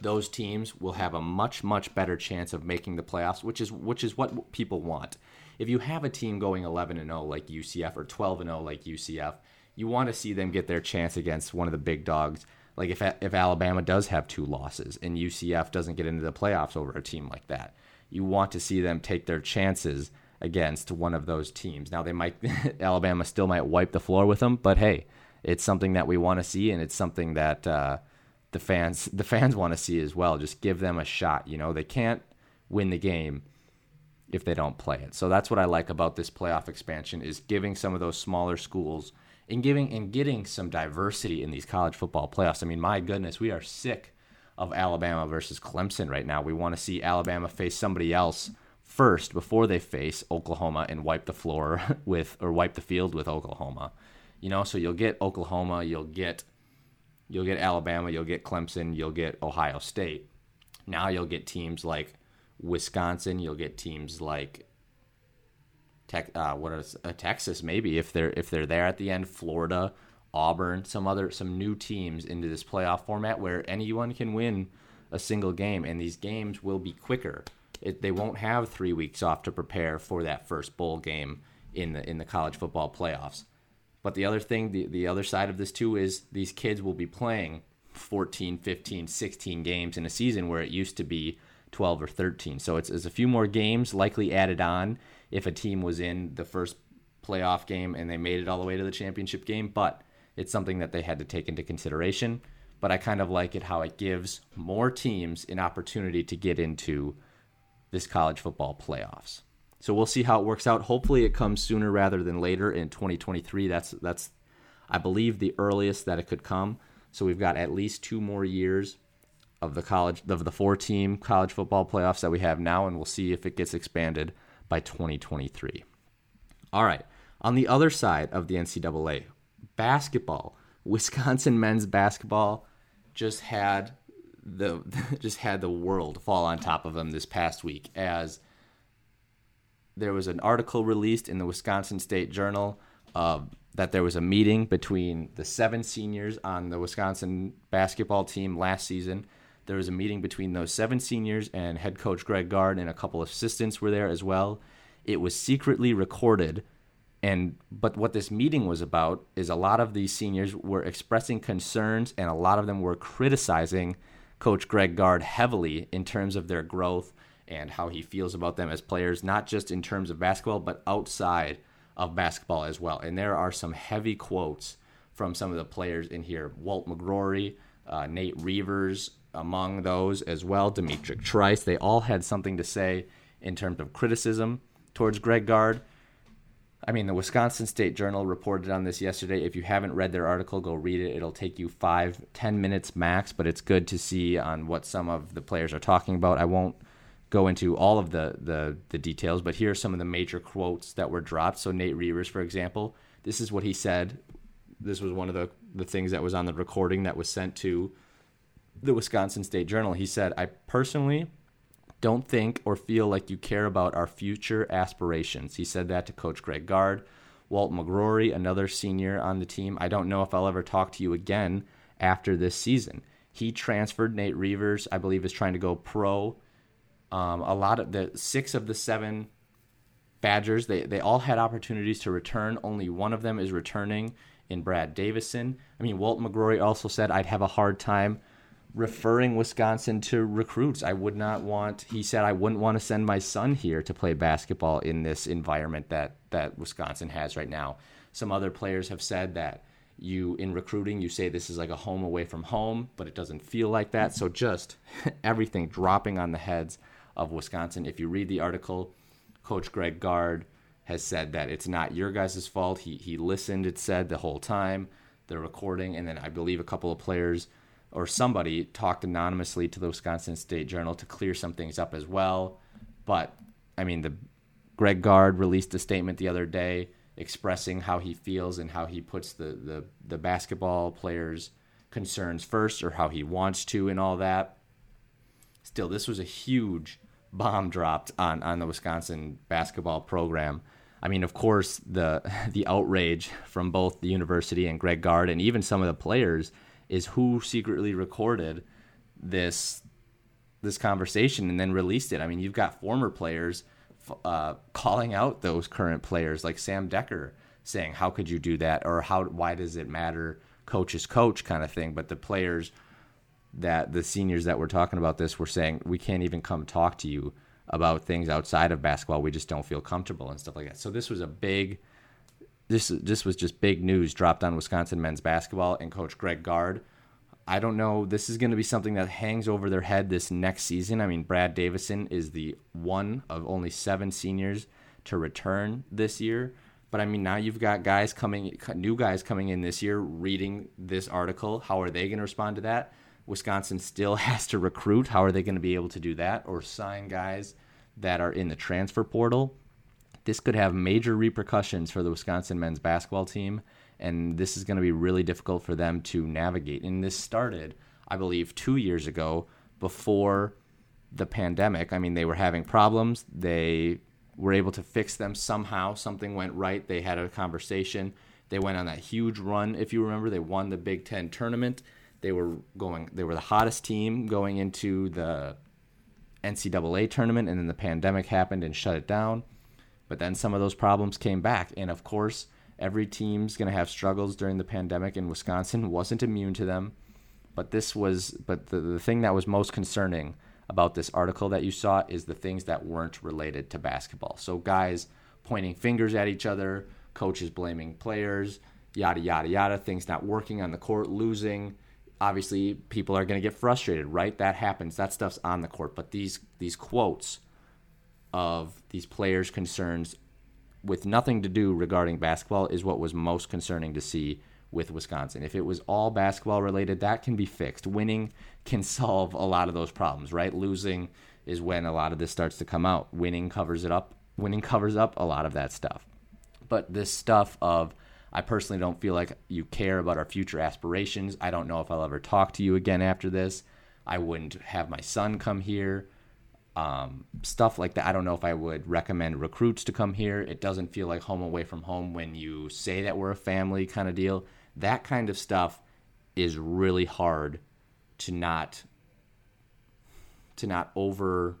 Those teams will have a much much better chance of making the playoffs, which is which is what people want. If you have a team going 11 and 0 like UCF or 12 and 0 like UCF, you want to see them get their chance against one of the big dogs. Like if if Alabama does have two losses and UCF doesn't get into the playoffs over a team like that, you want to see them take their chances against one of those teams. Now they might *laughs* Alabama still might wipe the floor with them, but hey, it's something that we want to see, and it's something that uh, the fans the fans want to see as well. Just give them a shot. You know, they can't win the game if they don't play it. So that's what I like about this playoff expansion is giving some of those smaller schools and giving and getting some diversity in these college football playoffs. I mean, my goodness, we are sick of Alabama versus Clemson right now. We want to see Alabama face somebody else first before they face Oklahoma and wipe the floor *laughs* with or wipe the field with Oklahoma. You know, so you'll get Oklahoma, you'll get you'll get Alabama, you'll get Clemson, you'll get Ohio State. Now you'll get teams like Wisconsin, you'll get teams like Tech, uh, what is uh, Texas maybe if they're if they're there at the end, Florida, Auburn, some other some new teams into this playoff format where anyone can win a single game, and these games will be quicker. It, they won't have three weeks off to prepare for that first bowl game in the in the college football playoffs. But the other thing, the, the other side of this too is these kids will be playing 14, 15, 16 games in a season where it used to be 12 or 13. So it's, it's a few more games likely added on if a team was in the first playoff game and they made it all the way to the championship game. But it's something that they had to take into consideration. But I kind of like it how it gives more teams an opportunity to get into this college football playoffs. So we'll see how it works out. Hopefully, it comes sooner rather than later in 2023. That's that's I believe the earliest that it could come. So we've got at least two more years of the college of the four team college football playoffs that we have now, and we'll see if it gets expanded by 2023. All right. On the other side of the NCAA, basketball. *laughs* Wisconsin men's basketball just had the *laughs* just had the world fall on top of them this past week as there was an article released in the Wisconsin State Journal uh, that there was a meeting between the seven seniors on the Wisconsin basketball team last season. There was a meeting between those seven seniors and head coach Greg Gard and a couple of assistants were there as well. It was secretly recorded and but what this meeting was about is a lot of these seniors were expressing concerns and a lot of them were criticizing coach Greg Gard heavily in terms of their growth and how he feels about them as players not just in terms of basketball but outside of basketball as well and there are some heavy quotes from some of the players in here Walt McGrory uh, Nate Reuvers among those as well D'Mitrik Trice they all had something to say in terms of criticism towards Greg Gard I mean, the Wisconsin State Journal reported on this yesterday. If you haven't read their article, go read it. It'll take you five, ten minutes max, but it's good to see on what some of the players are talking about. I won't go into all of the, the, the details, but here are some of the major quotes that were dropped. So, Nate Reuvers, for example, this is what he said. This was one of the, the things that was on the recording that was sent to the Wisconsin State Journal. He said, I personally don't think or feel like you care about our future aspirations. He said that to Coach Greg Gard. Walt McGrory, another senior on the team, I don't know if I'll ever talk to you again after this season. He transferred. Nate Reuvers, I believe, is trying to go pro. Um, a lot of the six of the seven Badgers, they, they all had opportunities to return. Only one of them is returning in Brad Davison. I mean, Walt McGrory also said I'd have a hard time referring Wisconsin to recruits. I would not want. He said I wouldn't want to send my son here to play basketball in this environment that that Wisconsin has right now. Some other players have said that you in recruiting you say this is like a home away from home, but it doesn't feel like that. So just *laughs* everything dropping on the heads of Wisconsin. If you read the article, Coach Greg Gard has said that it's not your guys' fault. He he listened. It said the whole time the recording, and then I believe a couple of players or somebody talked anonymously to the Wisconsin State Journal to clear some things up as well. But I mean, the Greg Gard released a statement the other day expressing how he feels and how he puts the the, the basketball players' concerns first, or how he wants to, and all that. Still, this was a huge bomb dropped on on the Wisconsin basketball program. I mean, of course, the *laughs* the outrage from both the university and Greg Gard, and even some of the players is who secretly recorded this this conversation and then released it. I mean, you've got former players uh, calling out those current players, like Sam Dekker, saying, "How could you do that?" or "How? Why does it matter?" Coach is coach, kind of thing. But the players that the seniors that were talking about this were saying, "We can't even come talk to you about things outside of basketball. We just don't feel comfortable and stuff like that." So this was a big this this was just big news dropped on Wisconsin men's basketball and coach Greg Gard. I don't know. This is going to be something that hangs over their head this next season. I mean, Brad Davison is the one of only seven seniors to return this year. But I mean, now you've got guys coming, new guys coming in this year, reading this article. How are they going to respond to that? Wisconsin still *laughs* has to recruit. How are they going to be able to do that or sign guys that are in the transfer portal? This could have major repercussions for the Wisconsin men's basketball team, and this is going to be really difficult for them to navigate. And this started, I believe, two years ago before the pandemic. I mean, they were having problems. They were able to fix them somehow. Something went right. They had a conversation. They went on that huge run. If you remember, they won the Big Ten tournament. They were going. They were the hottest team going into the NCAA tournament, and then the pandemic happened and shut it down. But then some of those problems came back, and of course, every team's going to have struggles during the pandemic, and Wisconsin wasn't immune to them. But this was, but the, the thing that was most concerning about this article that you saw is the things that weren't related to basketball. So guys pointing fingers at each other, coaches blaming players, yada yada yada, things not working on the court, losing. Obviously, people are going to get frustrated, right? That happens. That stuff's on the court. But these these quotes of these players' concerns with nothing to do regarding basketball is what was most concerning to see with Wisconsin. If it was all basketball related, that can be fixed. Winning can *laughs* solve a lot of those problems, right? Losing is when a lot of this starts to come out. Winning covers it up. Winning covers up a lot of that stuff. But this stuff of I personally don't feel like you care about our future aspirations. I don't know if I'll ever talk to you again after this. I wouldn't have my son come here. Um, stuff like that. I don't know if I would recommend recruits to come here. It doesn't feel like home away from home when you say that we're a family kind of deal that kind of stuff is really hard to not to not over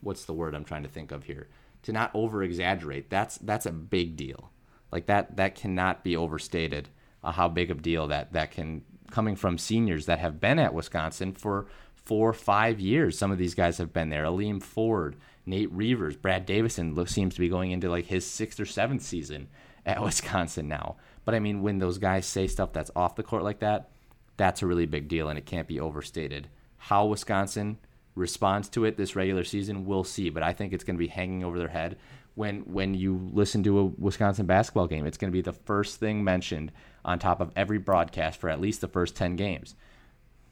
what's the word I'm trying to think of here to not over exaggerate that's that's a big deal like that that cannot be overstated uh, how big of a deal that that can coming from seniors that have been at Wisconsin for four five years some of these guys have been there Aleem Ford Nate Reuvers Brad Davison seems to be going into like his sixth or seventh season at *laughs* Wisconsin now but I mean, when those guys say stuff that's off the court like that, that's a really big deal, and it can't be overstated. How Wisconsin responds to it this regular season, we'll see. But I think it's going to be hanging over their head when when you listen to a Wisconsin basketball game. It's going to be the first thing mentioned on top of every broadcast for at least the first ten games.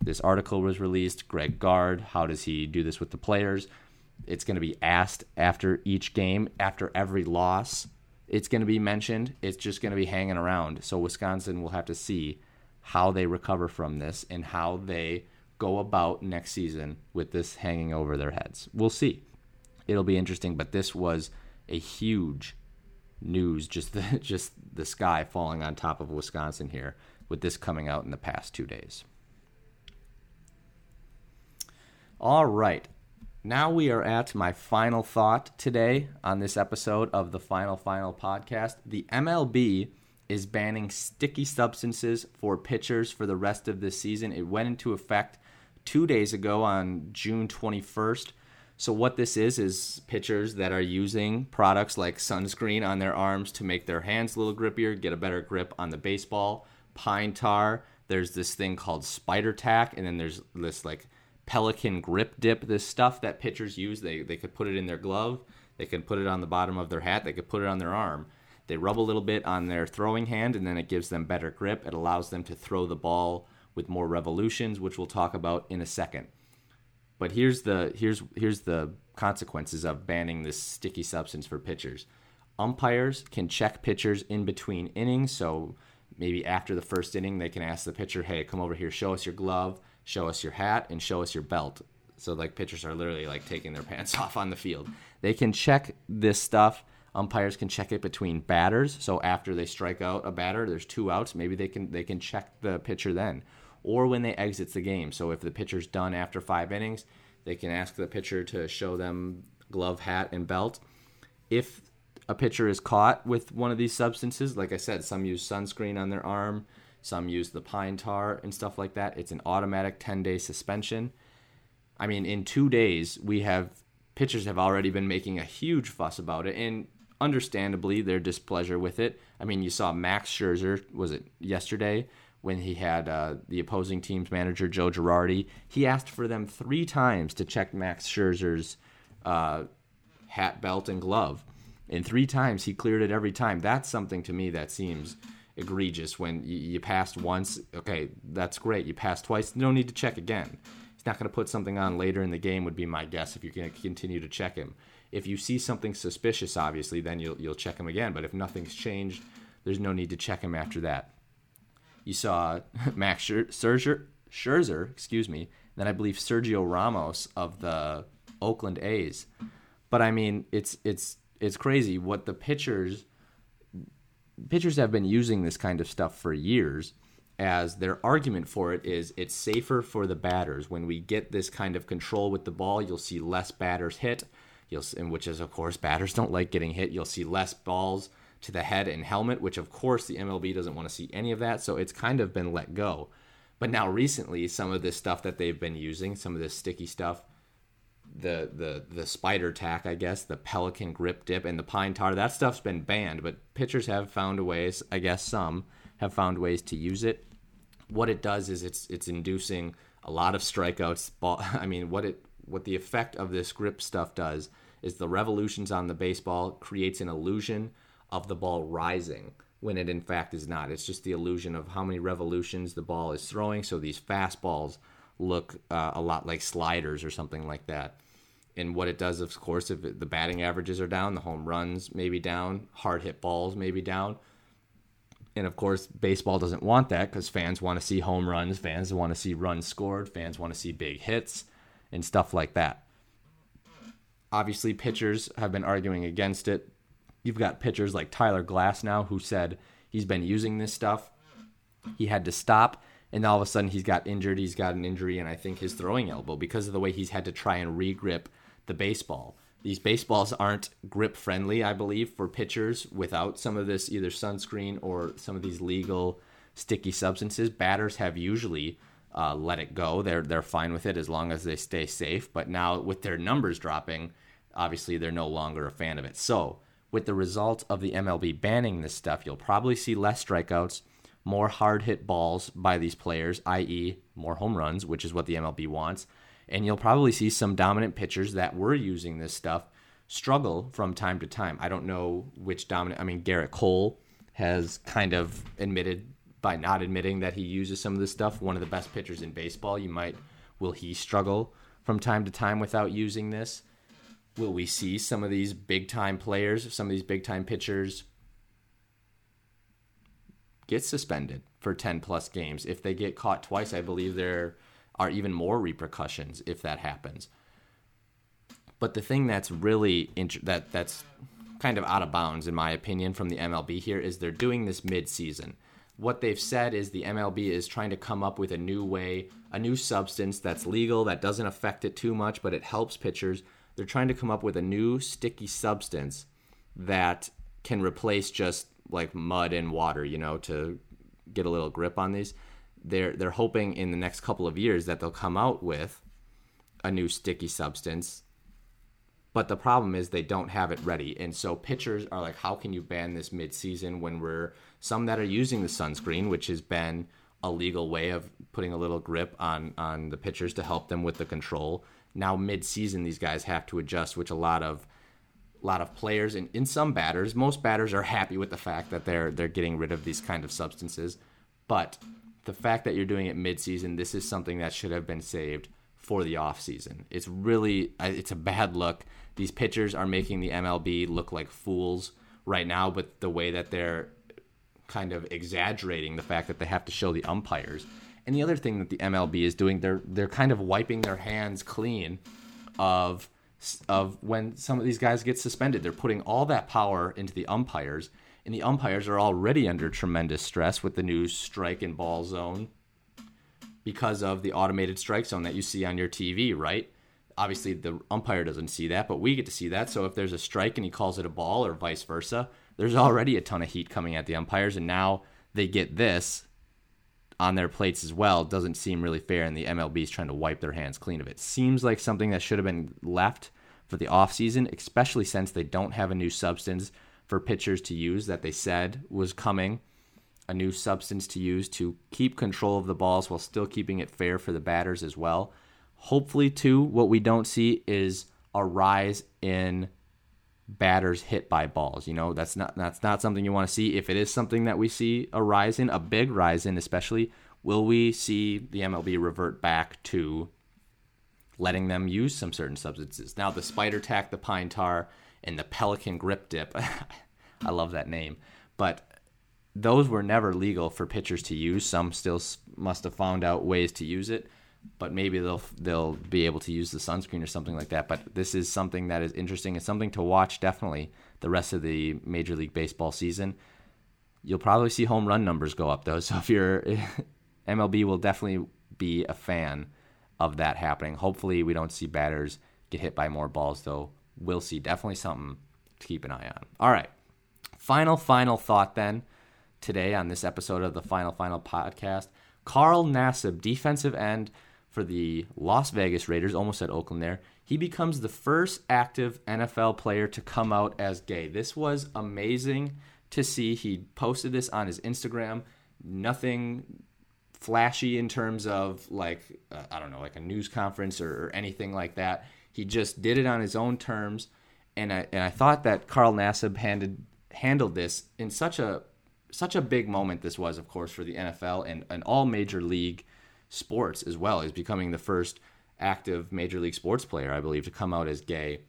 This article was released. Greg Gard, how does he do this with the players? It's going to be asked after each game, after every loss it's going to be mentioned. It's just going to be hanging around. So Wisconsin will have to see how they recover from this and how they go about next season with this hanging over their heads. We'll see. It'll be interesting, but this was a huge news just the, *laughs* just the sky falling on top of Wisconsin here with this coming out in the past 2 days. All right now we are at my final thought today on this episode of the Final Final podcast. The MLB is banning sticky substances for pitchers for the rest of this season. It went into effect two days ago on June 21st. So, what this is, is pitchers that are using products like sunscreen on their arms to make their hands a little grippier, get a better grip on the baseball, pine tar. There's this thing called spider tack, and then there's this like Pelican grip dip, this stuff that pitchers use. They, they could put it in their glove, they could put it on the bottom of their hat, they could put it on their arm. They rub a little bit on their throwing hand, and then it gives them better grip. It allows them to throw the ball with more revolutions, which we'll talk about in a second. But here's the here's here's the consequences of banning this sticky substance for pitchers. Umpires can check pitchers in between innings, so maybe after the first inning, they can ask the pitcher, "Hey, come over here, show us your glove." show us your hat and show us your belt. So like pitchers are literally like taking their *laughs* pants off on the field. They can check this stuff. Umpires can check it between batters. So after they strike out a batter, there's two outs. Maybe they can they can check the pitcher then, or when they exit the game. So if the pitcher's done after five innings, they can ask the pitcher to show them glove, hat, and belt. If a pitcher is caught with one of these substances, like I said, some use sunscreen on their arm, some use the pine tar and stuff like that. It's an automatic 10 day suspension. I mean, in two days, we have pitchers have already been making a huge fuss about it, and understandably, their displeasure with it. I mean, you saw Max Scherzer, was it yesterday, when he had uh, the opposing team's manager, Joe Girardi? He asked for them three times to check Max Scherzer's uh, hat, belt, and glove. And three times he cleared it every time. That's something to me that seems egregious when you, you passed once. Okay, that's great. You passed twice. No need to check again. He's not going to put something on later in the game. Would be my guess if you're going to continue to check him. If you see something suspicious, obviously, then you'll you'll check him again. But if nothing's changed, there's no need to check him after that. You saw *laughs* Max Scherzer, Scherzer, excuse me. Then I believe Sergio Ramos of the Oakland A's. But I mean, it's it's it's crazy what the pitchers pitchers have been using this kind of stuff for years as their argument for it is it's safer for the batters when we get this kind of control with the ball you'll see less batters hit you'll which is of course batters don't like getting hit you'll see less balls to the head and helmet which of course the MLB doesn't want to see any of that so it's kind of been let go but now recently some of this stuff that they've been using some of this sticky stuff the the the spider tack, I guess, the pelican grip dip, and the pine tar. That stuff's been banned, but pitchers have found ways. I guess some have found ways to use it. What it does is it's it's inducing a lot of strikeouts. Ball, *laughs* I mean, what it what the effect of this grip stuff does is the revolutions on the baseball creates an illusion of the ball rising when it in fact is not. It's just the illusion of how many revolutions the ball is throwing. So these fastballs look uh, a lot like sliders or something like that and what it does, of course, if the batting averages are down, the home runs may be down, hard hit balls may be down. And of course, baseball doesn't want that because fans want to see home runs, fans want to see runs scored, fans want to see big hits and stuff like that. Obviously, pitchers have been arguing against it. You've got pitchers like Tyler Glasnow who said he's been using this stuff. He had to stop and all of a sudden he's got injured. He's got an injury, and I think his throwing elbow because of the way he's had to try and regrip the baseball. These baseballs aren't grip friendly, I believe, for pitchers without some of this either sunscreen or some of these legal sticky substances. Batters have usually uh, let it go. They're they're fine with it as long as they stay safe. But now with their numbers dropping, obviously they're no longer a fan of it. So with the result of the MLB banning this stuff, you'll probably see less strikeouts, more hard hit balls by these players, i.e., more home runs, which is what the MLB wants and you'll probably see some dominant pitchers that were using this stuff struggle from time to time. I don't know which dominant. I mean, Gerrit Cole has kind of admitted by not admitting that he uses some of this stuff. One of the best pitchers in baseball. You might will he struggle from time to time without using this? Will we see some of these big time players, some of these big time pitchers get suspended for 10 plus games? If they get caught twice, I believe there are even more repercussions if that happens. But the thing that's really int- that that's kind of out of bounds in my opinion from the MLB here is they're doing this mid-season. What they've said is the MLB is trying to come up with a new way, a new substance that's legal that doesn't affect it too much but it helps pitchers. They're trying to come up with a new sticky substance that can replace just like mud and water, you know, to get a little grip on these they're they're hoping in the next couple of years that they'll come out with a new sticky substance. But the problem is they don't have it ready. And so pitchers are like, how can you ban this midseason when we're some that are using the sunscreen, which has been a legal way of putting a little grip on on the pitchers to help them with the control. Now mid-season these guys have to adjust, which a lot of a lot of players and in some batters, most batters are happy with the fact that they're they're getting rid of these kind of substances. But the fact that you're doing it mid-season, this is something that should have been saved for the off-season. It's really it's a bad look. These pitchers are making the MLB look like fools right now, but the way that they're kind of exaggerating the fact that they have to show the umpires. And the other thing that the MLB is doing, they're they're kind of wiping their hands clean of of when some of these guys get suspended. They're putting all that power into the umpires and the umpires are already under tremendous stress with the new strike and ball zone because of the automated strike zone that you see on your TV, right? Obviously, the umpire doesn't see that, but we get to see that. So if there's a strike and he calls it a ball or vice versa, there's already a ton of heat coming at the umpires, and now they get this on their plates as well. Doesn't seem really fair, and the MLB is trying to wipe their hands clean of it. Seems like something that should have been left for the offseason, especially since they don't have a new substance for pitchers to use that they said was coming, a new substance to use to keep control of the balls while still keeping it fair for the batters as well. Hopefully, too, what we don't see is a rise in batters hit by balls. You know, that's not that's not something you want to see. If it is something that we see a rise in, a big rise in, especially, will we see the MLB revert back to letting them use some certain substances? Now, the spider tack, the pine tar, and the pelican grip dip. *laughs* I love that name, but those were never legal for pitchers to use. Some still must have found out ways to use it but maybe they'll they'll be able to use the sunscreen or something like that. But this is something that is interesting. It's something to watch definitely the rest of the Major League Baseball season. You'll probably see home run numbers go up though. *laughs* So if you're *laughs* MLB will definitely be a fan of that happening. Hopefully we don't see batters get hit by more balls though. We'll see. Definitely something to keep an eye on. All right. Final final thought then today on this episode of the Final Final podcast. Carl Nassib, defensive end for the Las Vegas Raiders, almost at Oakland there. He becomes the first active NFL player to come out as gay. This was amazing to see. He posted this on his Instagram. Nothing flashy in terms of like uh, I don't know, like a news conference or, or, anything like that. He just did it on his own terms, and I and I thought that Carl Nassib handed handled this in such a such a big moment. This was, of course, for the NFL and, and all major league sports as well. He's becoming the first active major league sports player, I believe, to come out as gay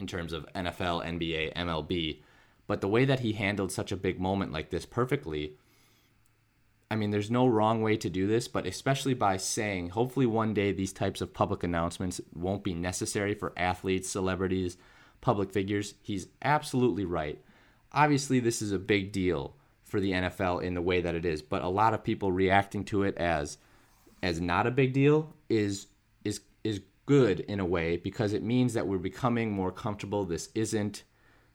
in terms of NFL, NBA, MLB. But the way that he handled such a big moment like this perfectly, I mean, there's no wrong way to do this, but especially by saying, hopefully one day these types of public announcements won't be necessary for athletes, celebrities, public figures. He's absolutely right. Obviously, this is a big deal for the NFL in the way that it is, but a lot of people reacting to it as as not a big deal is is is good in a way because it means that we're becoming more comfortable. This isn't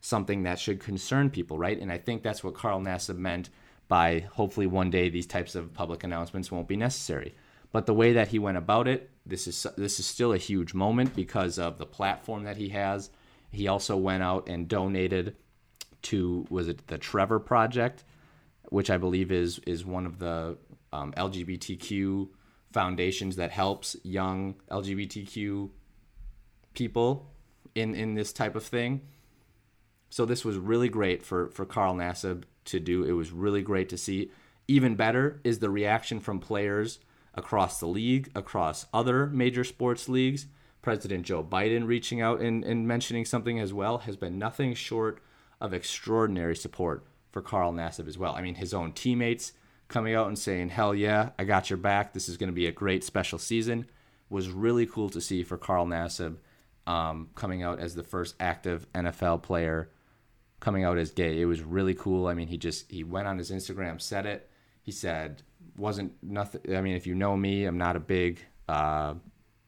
something that should concern people, right? And I think that's what Carl Nassib meant by hopefully one day these types of public announcements won't be necessary. But the way that he went about it, this is this is still a huge moment because of the platform that he has. He also went out and donated to was it the Trevor Project, which I believe is is one of the um, LGBTQ foundations that helps young LGBTQ people in in this type of thing. So this was really great for for Carl Nassib to do. It was really great to see. Even better is the reaction from players across the league, across other major sports leagues. President Joe Biden reaching out and, and mentioning something as well has been nothing short of extraordinary support for Carl Nassib as well. I mean, his own teammates coming out and saying, "Hell yeah, I got your back. This is going to be a great special season." Was really cool to see for Carl Nassib um, coming out as the first active NFL player coming out as gay. It was really cool. I mean, he just he went on his Instagram, said it. He said wasn't nothing. I mean, if you know me, I'm not a big, uh,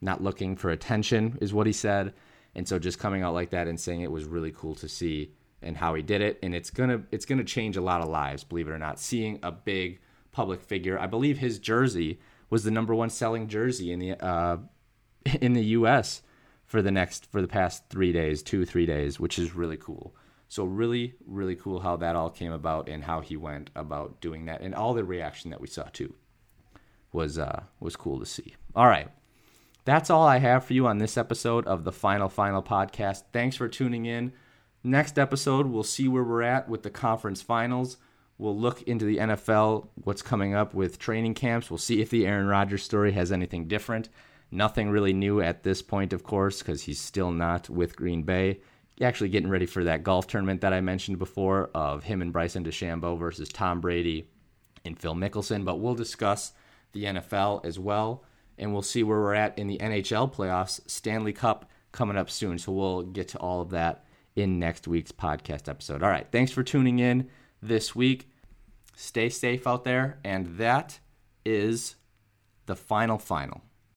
not looking for attention, is what he said. And so just coming out like that and saying it was really cool to see and how he did it. And it's gonna it's gonna change a lot of lives, believe it or not. Seeing a big public figure. I believe his jersey was the number one selling jersey in the uh, *laughs* in the U.S. for the next for the past three days, two three days, which is really cool. So really, really cool how that all came about and how he went about doing that, and all the reaction that we saw too was uh, was cool to see. All right. That's all I have for you on this episode of the Final Final podcast. Thanks for tuning in. Next episode, we'll see where we're at with the conference finals. We'll look into the NFL, what's coming up with training camps. We'll see if the Aaron Rodgers story has anything different. Nothing really new at this point, of course, because he's still not with Green Bay. Actually, getting ready for that golf tournament that I mentioned before of him and Bryson DeChambeau versus Tom Brady and Phil Mickelson. But we'll discuss the NFL as well, and we'll see where we're at in the NHL playoffs. Stanley Cup coming up soon, so we'll get to all of that in next week's podcast episode. All right, thanks for tuning in this week. Stay safe out there. And that is the final final.